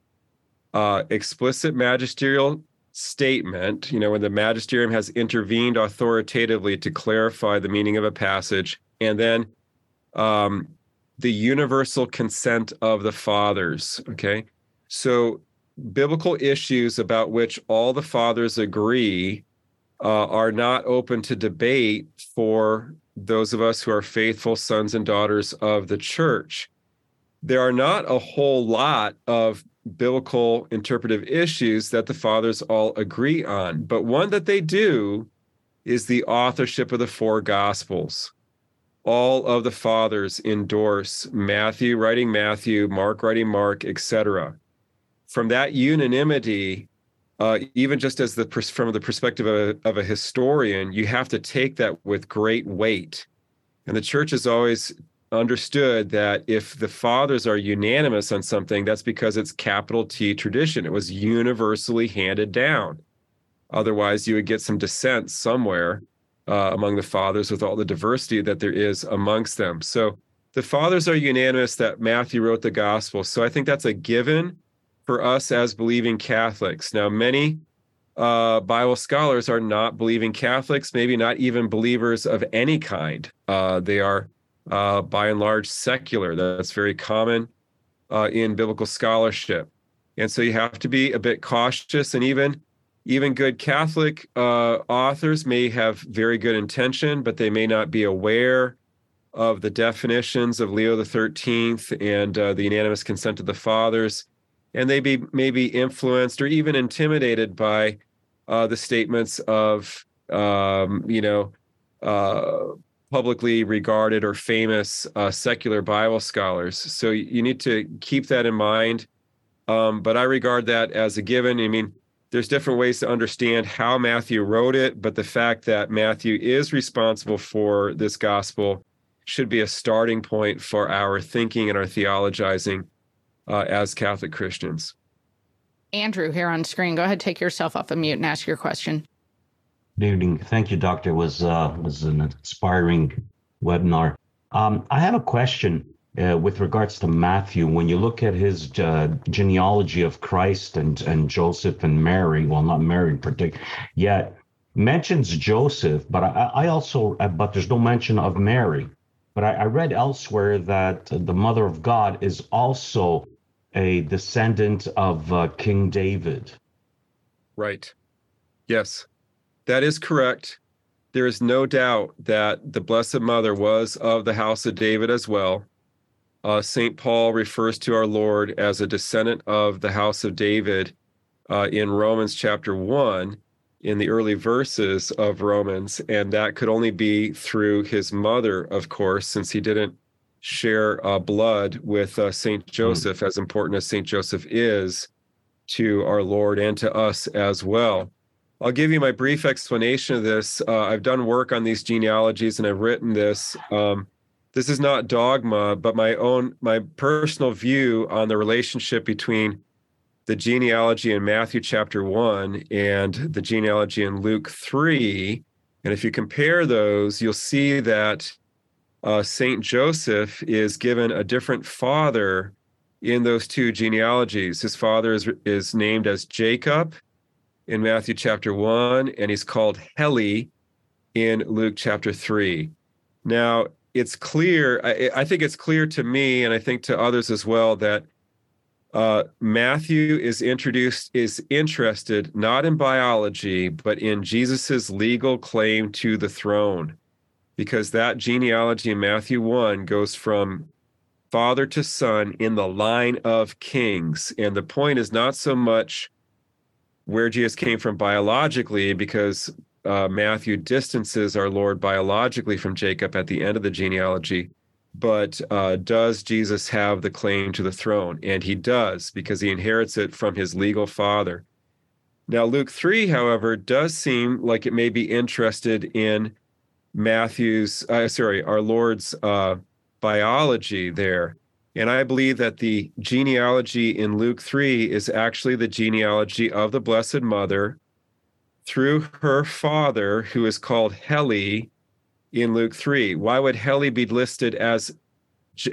uh, explicit magisterial statement, you know, when the magisterium has intervened authoritatively to clarify the meaning of a passage, and then um, the universal consent of the fathers. Okay. So, biblical issues about which all the fathers agree uh, are not open to debate for those of us who are faithful sons and daughters of the church. There are not a whole lot of biblical interpretive issues that the fathers all agree on. But one that they do is the authorship of the four gospels. All of the fathers endorse Matthew writing Matthew, Mark writing Mark, etc. From that unanimity, uh, even just as the from the perspective of a, of a historian, you have to take that with great weight. And the church has always understood that if the fathers are unanimous on something, that's because it's capital T tradition. It was universally handed down. Otherwise, you would get some dissent somewhere uh, among the fathers with all the diversity that there is amongst them. So the fathers are unanimous that Matthew wrote the gospel. So I think that's a given for us as believing Catholics. Now, many uh, Bible scholars are not believing Catholics, maybe not even believers of any kind. Uh, they are uh, by and large secular. That's very common uh, in biblical scholarship. And so you have to be a bit cautious, and even even good Catholic uh, authors may have very good intention, but they may not be aware of the definitions of Leo XIII and uh, the unanimous consent of the fathers, and they be may be influenced or even intimidated by uh, the statements of um, you know uh, publicly regarded or famous uh, secular Bible scholars. So you need to keep that in mind. Um, but I regard that as a given. I mean, there's different ways to understand how Matthew wrote it, but the fact that Matthew is responsible for this gospel should be a starting point for our thinking and our theologizing uh, as Catholic Christians. Andrew, here on screen, go ahead, take yourself off of mute and ask your question. Good evening. Thank you, Doctor. It was uh, was an inspiring webinar. Um, I have a question uh, with regards to Matthew. When you look at his uh, genealogy of Christ and and Joseph and Mary, well, not Mary in particular, yet mentions Joseph, but I, I also uh, but there's no mention of Mary. But I, I read elsewhere that the Mother of God is also a descendant of uh, King David. Right. Yes. That is correct. There is no doubt that the Blessed Mother was of the house of David as well. Uh, St. Paul refers to our Lord as a descendant of the house of David uh, in Romans chapter 1, in the early verses of Romans. And that could only be through his mother, of course, since he didn't share uh, blood with uh, St. Hmm. Joseph, mm. as important as St. Joseph is to our Lord and to us as well. I'll give you my brief explanation of this. Uh, I've done work on these genealogies and I've written this. Um, this is not dogma, but my own, my personal view on the relationship between the genealogy in Matthew chapter one and the genealogy in Luke three. And if you compare those, you'll see that uh, Saint Joseph is given a different father in those two genealogies. His father is is named as Jacob, in Matthew chapter 1, and he's called Heli in Luke chapter 3. Now, it's clear, I, I, think it's clear to me, and I think to others as well, that uh, Matthew is introduced, is interested not in biology, but in Jesus's legal claim to the throne. Because that genealogy in Matthew 1 goes from father to son in the line of kings. And the point is not so much where Jesus came from biologically, because uh, Matthew distances our Lord biologically from Jacob at the end of the genealogy. But uh, does Jesus have the claim to the throne? And he does, because he inherits it from his legal father. Now, Luke 3, however, does seem like it may be interested in Matthew's, uh, sorry, our Lord's uh, biology there. And I believe that the genealogy in Luke 3 is actually the genealogy of the Blessed Mother through her father, who is called Heli in Luke 3. Why would Heli be listed as,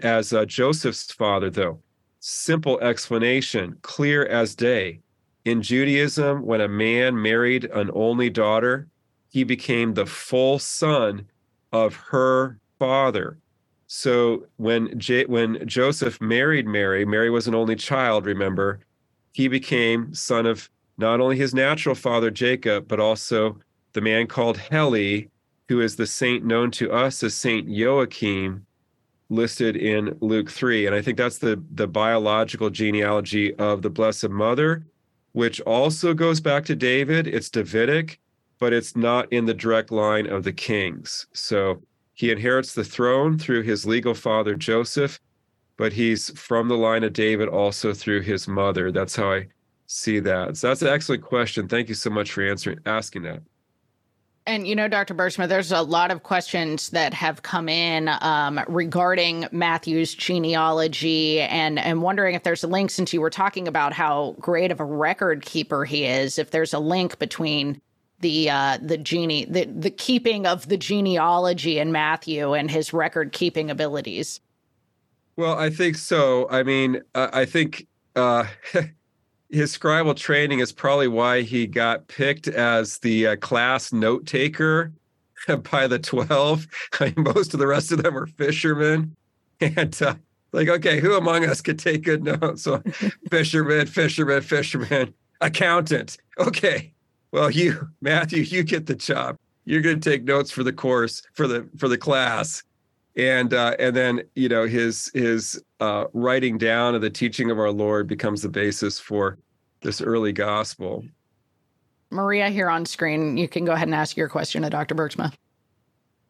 as uh, Joseph's father, though? Simple explanation, clear as day. In Judaism, when a man married an only daughter, he became the full son of her father. So when J- when Joseph married Mary, Mary was an only child, remember, he became son of not only his natural father Jacob, but also the man called Heli, who is the saint known to us as Saint Joachim, listed in Luke 3. And I think that's the the biological genealogy of the Blessed Mother, which also goes back to David. It's Davidic, but it's not in the direct line of the kings. So he inherits the throne through his legal father, Joseph, but he's from the line of David also through his mother. That's how I see that. So that's an excellent question. Thank you so much for answering, asking that. And you know, Dr. Bergsma, there's a lot of questions that have come in um, regarding Matthew's genealogy, and and wondering if there's a link. Since you were talking about how great of a record keeper he is, if there's a link between the uh, the genie the the keeping of the genealogy in Matthew and his record keeping abilities. Well, I think so. I mean, uh, I think uh, his scribal training is probably why he got picked as the uh, class note taker by the twelve. I mean, most of the rest of them are fishermen, and uh, like, okay, who among us could take good notes? So, fisherman, fisherman, fisherman, accountant. Okay, well, you, Matthew, you get the job. You're going to take notes for the course for the for the class, and uh, and then you know his his uh, writing down of the teaching of our Lord becomes the basis for this early gospel. Maria, here on screen, you can go ahead and ask your question to Dr. Bergsma.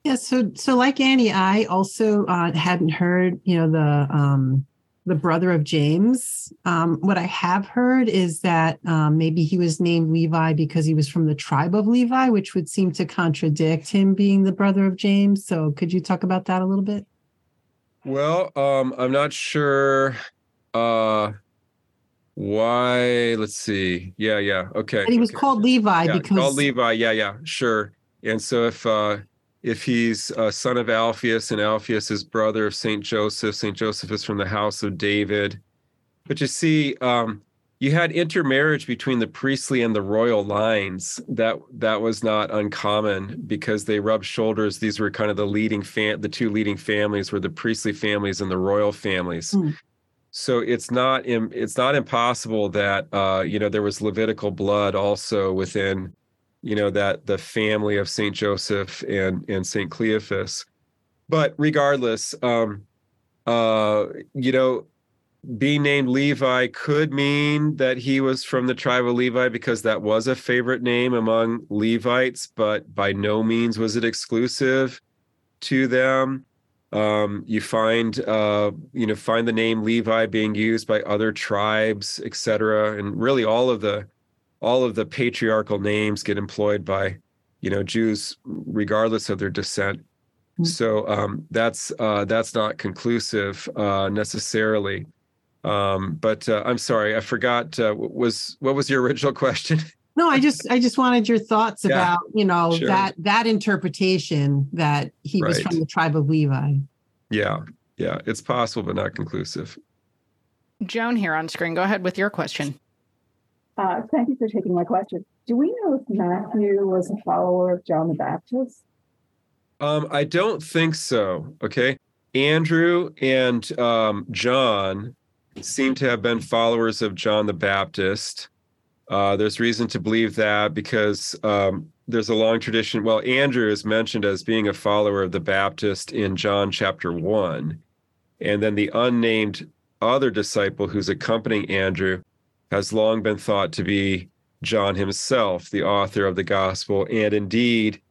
Yeah, so so like Annie, I also uh, hadn't heard, you know, the um, the brother of James. Um, what I have heard is that um, maybe he was named Levi because he was from the tribe of Levi, which would seem to contradict him being the brother of James. So, could you talk about that a little bit? Well, um, I'm not sure uh, why. Let's see. Yeah, yeah. Okay. And he was okay. called Levi yeah, because called Levi. Yeah, yeah, sure. And so if uh, if he's a son of Alphaeus and Alphaeus is brother of Saint Joseph, Saint Joseph is from the house of David. But you see, um, you had intermarriage between the priestly and the royal lines. That that was not uncommon because they rubbed shoulders. These were kind of the leading fam- the two leading families were the priestly families and the royal families. Mm. So it's not it's not impossible that uh, you know there was Levitical blood also within you know that the family of Saint Joseph and and Saint Cleophas. But regardless, um, uh, you know, being named Levi could mean that he was from the tribe of Levi because that was a favorite name among Levites, but by no means was it exclusive to them. Um, you find uh, you know find the name Levi being used by other tribes, etc., and really all of the all of the patriarchal names get employed by you know Jews regardless of their descent. Mm. So um, that's uh, that's not conclusive uh, necessarily. Um, but uh, I'm sorry, I forgot. Uh, was what was your original question? No, I just I just wanted your thoughts Yeah, about, you know, sure. that that interpretation that he was from the tribe of Levi. yeah, yeah, it's possible, but not conclusive. Joan, here on screen, go ahead with your question. Uh, thank you for taking my question. Do we know if Matthew was a follower of John the Baptist? Um, I don't think so. Okay. Andrew and um, John seem to have been followers of John the Baptist. Uh, there's reason to believe that because um, there's a long tradition. Well, Andrew is mentioned as being a follower of the Baptist in John chapter one. And then the unnamed other disciple who's accompanying Andrew has long been thought to be John himself, the author of the gospel. And indeed,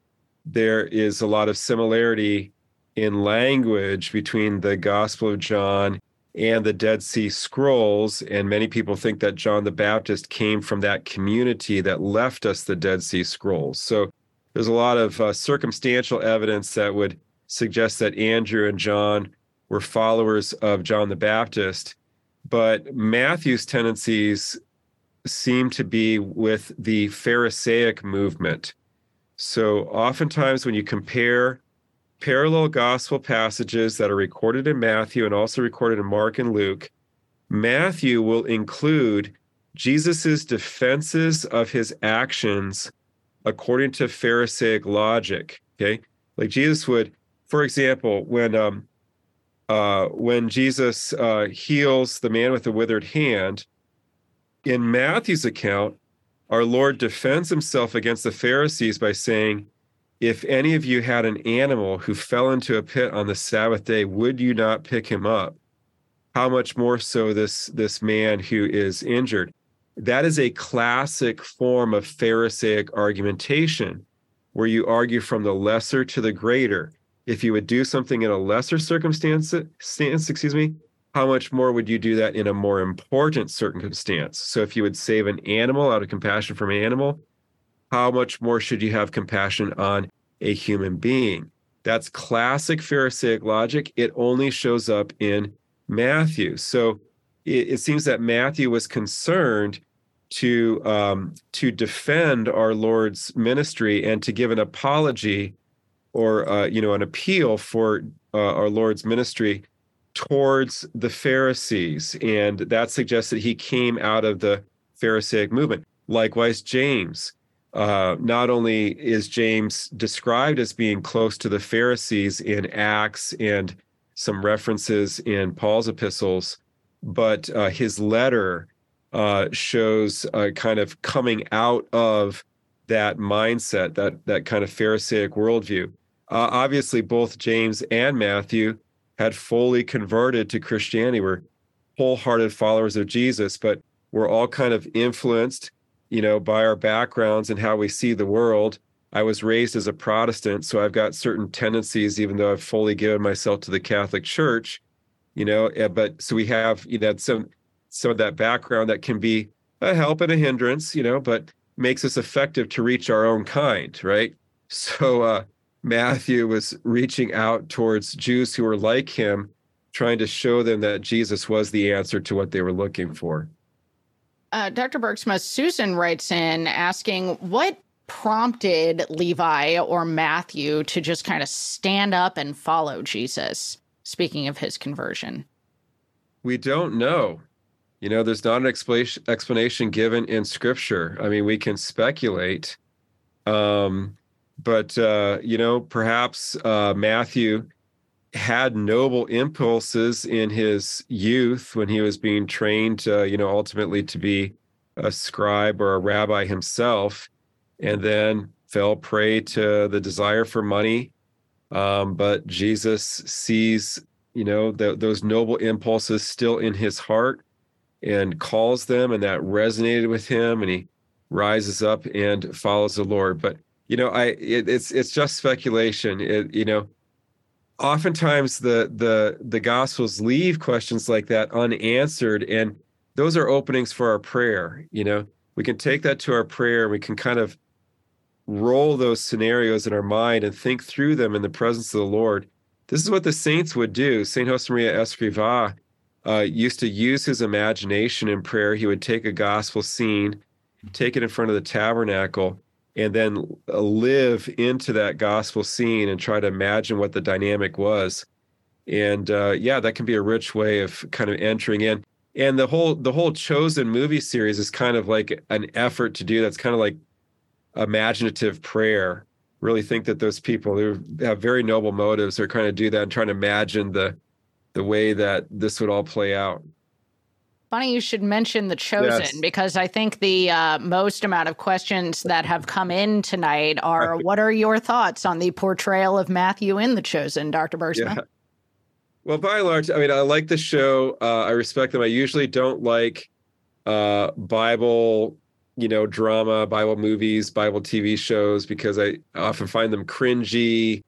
there is a lot of similarity in language between the Gospel of John and the Dead Sea Scrolls. And many people think that John the Baptist came from that community that left us the Dead Sea Scrolls. So there's a lot of uh, circumstantial evidence that would suggest that Andrew and John were followers of John the Baptist. But Matthew's tendencies seem to be with the Pharisaic movement. So, oftentimes, when you compare parallel gospel passages that are recorded in Matthew and also recorded in Mark and Luke, Matthew will include Jesus's defenses of his actions according to Pharisaic logic. Okay, like Jesus would, for example, when um, uh, when Jesus uh, heals the man with the withered hand, in Matthew's account, our Lord defends himself against the Pharisees by saying, If any of you had an animal who fell into a pit on the Sabbath day, would you not pick him up? How much more so this, this man who is injured? That is a classic form of Pharisaic argumentation where you argue from the lesser to the greater. If you would do something in a lesser circumstance, stance, excuse me, how much more would you do that in a more important circumstance? So if you would save an animal out of compassion from an animal, how much more should you have compassion on a human being? That's classic Pharisaic logic. It only shows up in Matthew. So it, it seems that Matthew was concerned to um, to defend our Lord's ministry and to give an apology or uh, you know an appeal for uh, our Lord's ministry towards the Pharisees, and that suggests that he came out of the Pharisaic movement. Likewise, James. Uh, not only is James described as being close to the Pharisees in Acts and some references in Paul's epistles, but uh, his letter uh, shows uh, kind of coming out of that mindset, that that kind of Pharisaic worldview. Uh, obviously, both James and Matthew had fully converted to Christianity, were wholehearted followers of Jesus, but we're all kind of influenced, you know, by our backgrounds and how we see the world. I was raised as a Protestant, so I've got certain tendencies, even though I've fully given myself to the Catholic Church, you know. Eh, but so we have, you know, some some of that background that can be a help and a hindrance, you know, but makes us effective to reach our own kind, right? So uh, Matthew was reaching out towards Jews who were like him, trying to show them that Jesus was the answer to what they were looking for. Uh, Dr. Bergsma, Susan writes in asking what prompted Levi or Matthew to just kind of stand up and follow Jesus, speaking of his conversion? We don't know. You know, there's not an explanation given in scripture. I mean, we can speculate. Um, but uh, you know, perhaps uh, Matthew had noble impulses in his youth when he was being trained, uh, you know, ultimately to be a scribe or a rabbi himself, and then fell prey to the desire for money. Um, but Jesus sees, you know, the, those noble impulses still in his heart and calls them, and that resonated with him, and he rises up and follows the Lord. But you know, I it, it's it's just speculation. It, you know, oftentimes the the the Gospels leave questions like that unanswered, and those are openings for our prayer. You know, we can take that to our prayer. We can kind of roll those scenarios in our mind and think through them in the presence of the Lord. This is what the saints would do. Saint Josemaria Escrivá uh, used to use his imagination in prayer. He would take a gospel scene, take it in front of the tabernacle, and then uh, live into that gospel scene and try to imagine what the dynamic was. And uh, yeah, that can be a rich way of kind of entering in. And the whole the whole chosen movie series is kind of like an effort to do that's kind of like imaginative prayer. Really think that those people who have very noble motives are trying to do that and trying to imagine the the way that this would all play out. Funny you should mention The Chosen yes. because I think the uh, most amount of questions that have come in tonight are what are your thoughts on the portrayal of Matthew in The Chosen, Dr. Bergsma? Yeah. Well, by and large, I mean, I like the show. Uh, I respect them. I usually don't like uh, Bible, you know, drama, Bible movies, Bible TV shows because I often find them cringy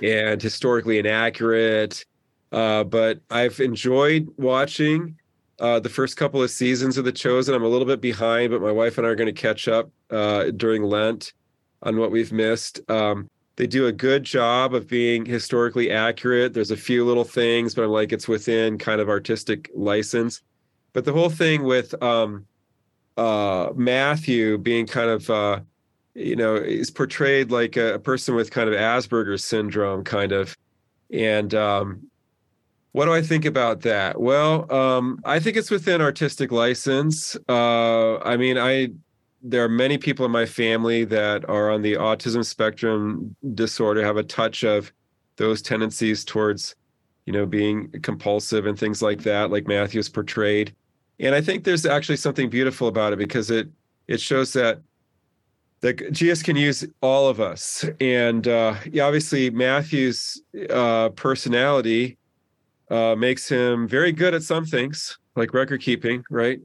and historically inaccurate uh, but I've enjoyed watching uh, the first couple of seasons of The Chosen. I'm a little bit behind, but my wife and I are going to catch up uh, during Lent on what we've missed. Um, they do a good job of being historically accurate. There's a few little things, but I'm like, it's within kind of artistic license. But the whole thing with um, uh, Matthew being kind of, uh, you know, is portrayed like a, a, person with kind of Asperger's syndrome, kind of. And um, what do I think about that? Well, um, I think it's within artistic license. Uh, I mean, I there are many people in my family that are on the autism spectrum disorder, have a touch of those tendencies towards, you know, being compulsive and things like that, like Matthew's portrayed. And I think there's actually something beautiful about it because it it shows that that Jesus can use all of us. And uh, yeah, obviously Matthew's uh, personality uh, makes him very good at some things, like record keeping, right?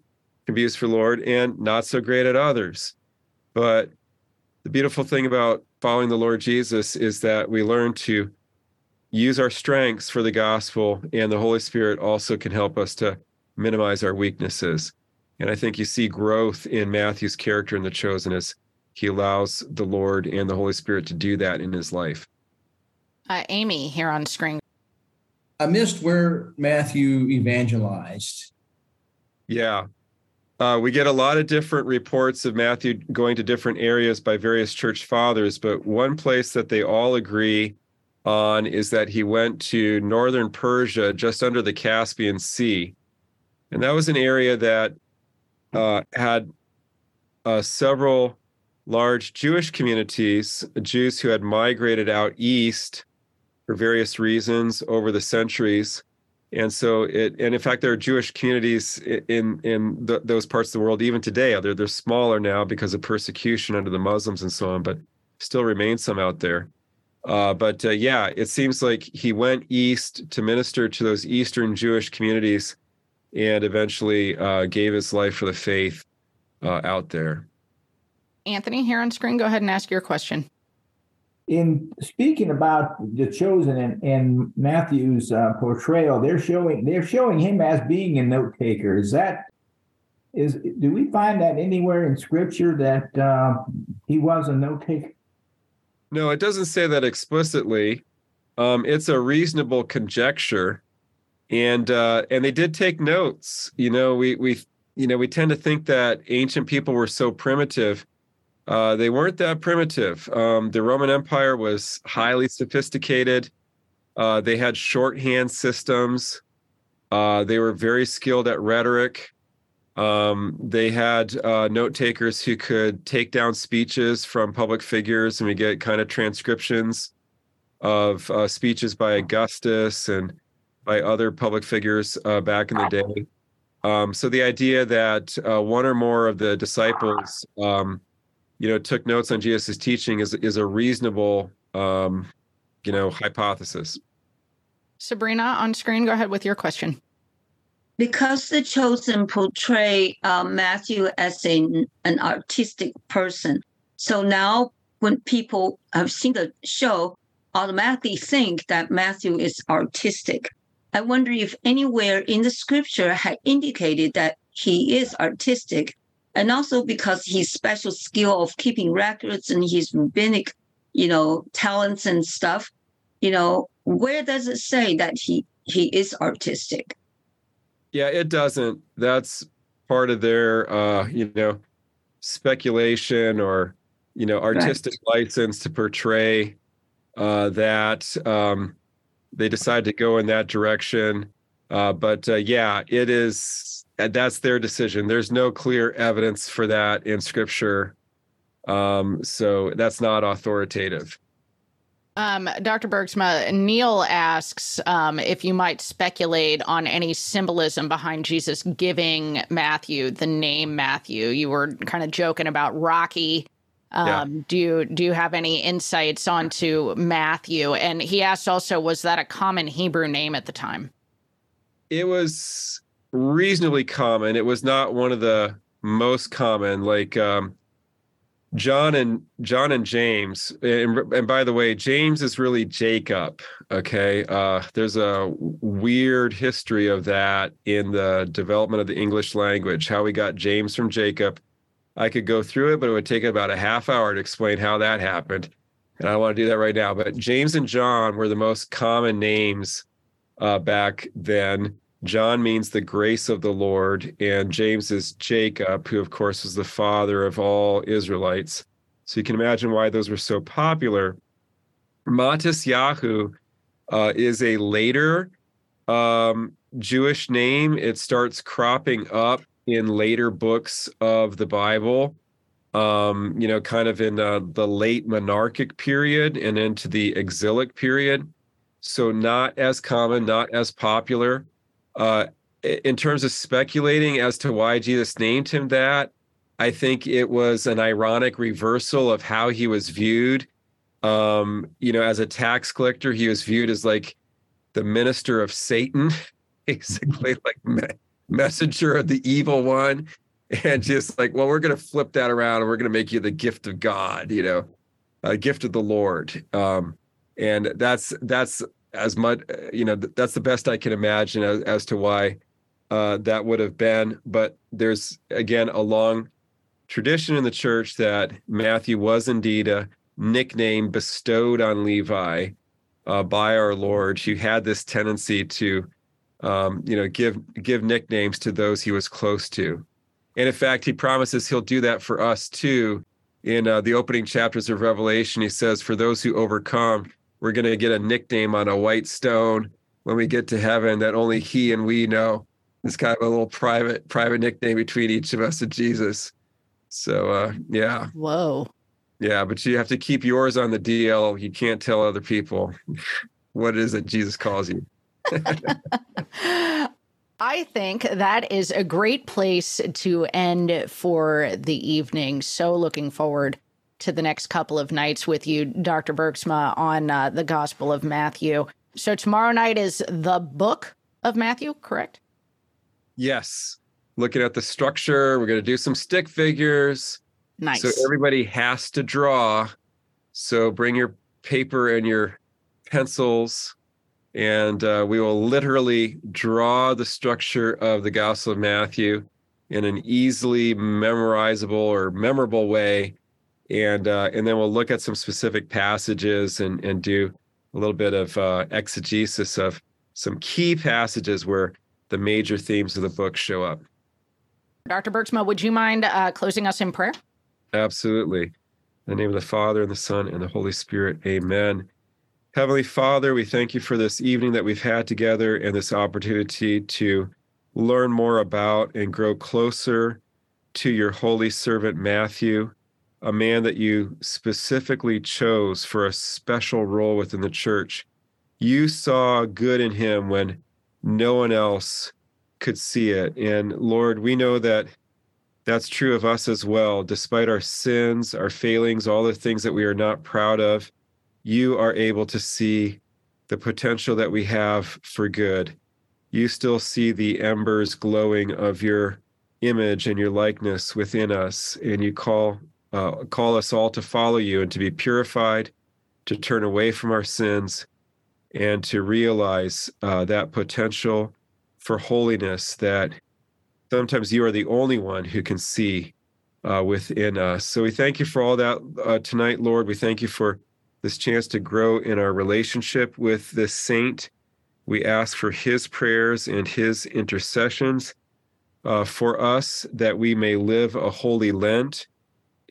Can be used for Lord, and not so great at others. But the beautiful thing about following the Lord Jesus is that we learn to use our strengths for the gospel, and the Holy Spirit also can help us to minimize our weaknesses. And I think you see growth in Matthew's character in the chosen as he allows the Lord and the Holy Spirit to do that in his life. Uh, Amy here on screen I missed where Matthew evangelized. Yeah. Uh, we get a lot of different reports of Matthew going to different areas by various church fathers, but one place that they all agree on is that he went to northern Persia, just under the Caspian Sea. And that was an area that uh, had uh, several large Jewish communities, Jews who had migrated out east for various reasons over the centuries. And so it, and in fact, there are Jewish communities in in those parts of the world even today. They're they're smaller now because of persecution under the Muslims and so on, but still remain some out there. Uh, but uh, yeah, it seems like he went east to minister to those Eastern Jewish communities, and eventually uh, gave his life for the faith uh, out there. Anthony, here on screen, go ahead and ask your question. In speaking about the chosen and, and Matthew's uh, portrayal, they're showing they're showing him as being a note taker. Is that is do we find that anywhere in Scripture that uh, he was a note taker? No, it doesn't say that explicitly. Um, it's a reasonable conjecture, and uh, and they did take notes. You know, we we you know we tend to think that ancient people were so primitive. Uh, they weren't that primitive. Um, the Roman Empire was highly sophisticated. Uh, they had shorthand systems. Uh, they were very skilled at rhetoric. Um, they had uh, note takers who could take down speeches from public figures, and we get kind of transcriptions of uh, speeches by Augustus and by other public figures back in the day. Um, so the idea that one or more of the disciples, um, you know, took notes on Jesus' teaching is is a reasonable, um, you know, hypothesis. Sabrina, on screen, go ahead with your question because the chosen portray uh, Matthew as a, an artistic person. So now when people have seen the show, automatically think that Matthew is artistic. I wonder if anywhere in the scripture had indicated that he is artistic, and also because his special skill of keeping records and his rabbinic, you know, talents and stuff, you know, where does it say that he he is artistic? Yeah, it doesn't. That's part of their uh, you know, speculation or you know, artistic right. license to portray uh that um they decide to go in that direction. Uh but uh, yeah, it is that's their decision. There's no clear evidence for that in scripture. Um so that's not authoritative. Um, Dr. Bergsma, Neil asks um, if you might speculate on any symbolism behind Jesus giving Matthew the name Matthew. You were kind of joking about Rocky. Um, yeah. Do you do you have any insights onto Matthew? And he asked also, was that a common Hebrew name at the time? It was reasonably common. It was not one of the most common. Like um, John and John and James, and, and by the way, James is really Jacob. Okay, uh, there's a weird history of that in the development of the English language. How we got James from Jacob. I could go through it, but it would take about a half hour to explain how that happened, and I don't want to do that right now. But James and John were the most common names uh, back then. John means the grace of the Lord, and James is Jacob, who, of course, was the father of all Israelites. So you can imagine why those were so popular. Matisyahu uh, is a later um, Jewish name. It starts cropping up in later books of the Bible, um, you know, kind of in uh, the late monarchic period and into the exilic period. So not as common, not as popular. Uh, in terms of speculating as to why Jesus named him that, I think it was an ironic reversal of how he was viewed. Um, you know, as a tax collector, he was viewed as like the minister of Satan, basically like me- messenger of the evil one. And just like, well, we're going to flip that around and we're going to make you the gift of God, you know, a gift of the Lord. Um, and that's that's as much you know that's the best i can imagine as, as to why uh, that would have been. But there's again a long tradition in the church that matthew was indeed a nickname bestowed on levi uh, by our lord. Who had this tendency to um, you know give give nicknames to those he was close to. And in fact he promises he'll do that for us too. In uh, the opening chapters of revelation he says for those who overcome we're going to get a nickname on a white stone when we get to heaven that only he and we know. It's kind of a little private private nickname between each of us and Jesus. So uh yeah. Whoa. Yeah, but you have to keep yours on the DL. You can't tell other people. what it is that Jesus calls you. I think that is a great place to end for the evening. So looking forward to the next couple of nights with you, Dr. Bergsma, on uh, the Gospel of Matthew. So tomorrow night is the book of Matthew, correct? Yes. Looking at the structure, we're going to do some stick figures. Nice. So everybody has to draw. So bring your paper and your pencils, and uh, we will literally draw the structure of the Gospel of Matthew in an easily memorizable or memorable way. And uh, and then we'll look at some specific passages and and do a little bit of uh, exegesis of some key passages where the major themes of the book show up. Dr. Bergsma, would you mind uh, closing us in prayer? Absolutely. In the name of the Father, and the Son, and the Holy Spirit, amen. Heavenly Father, we thank you for this evening that we've had together and this opportunity to learn more about and grow closer to your holy servant Matthew, a man that you specifically chose for a special role within the church. You saw good in him when no one else could see it. And Lord, we know that that's true of us as well. Despite our sins, our failings, all the things that we are not proud of, you are able to see the potential that we have for good. You still see the embers glowing of your image and your likeness within us, and you call uh, call us all to follow you and to be purified, to turn away from our sins, and to realize uh, that potential for holiness that sometimes you are the only one who can see uh, within us. So we thank you for all that uh, tonight, Lord. We thank you for this chance to grow in our relationship with this saint. We ask for his prayers and his intercessions uh, for us that we may live a holy Lent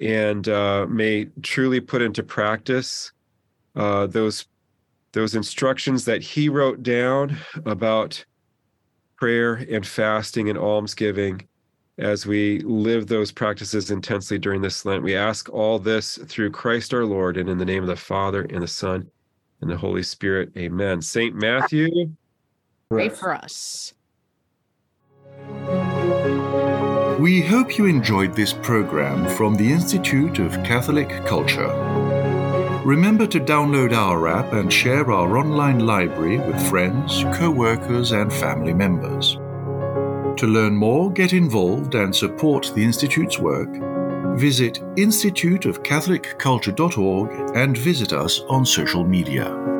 and uh, may truly put into practice uh, those those instructions that he wrote down about prayer and fasting and almsgiving as we live those practices intensely during this Lent. We ask all this through Christ our Lord and in the name of the Father and the Son and the Holy Spirit. Amen. St. Matthew, pray for us. We hope you enjoyed this program from the Institute of Catholic Culture. Remember to download our app and share our online library with friends, co workers, and family members. To learn more, get involved, and support the Institute's work, visit instituteofcatholicculture.org and visit us on social media.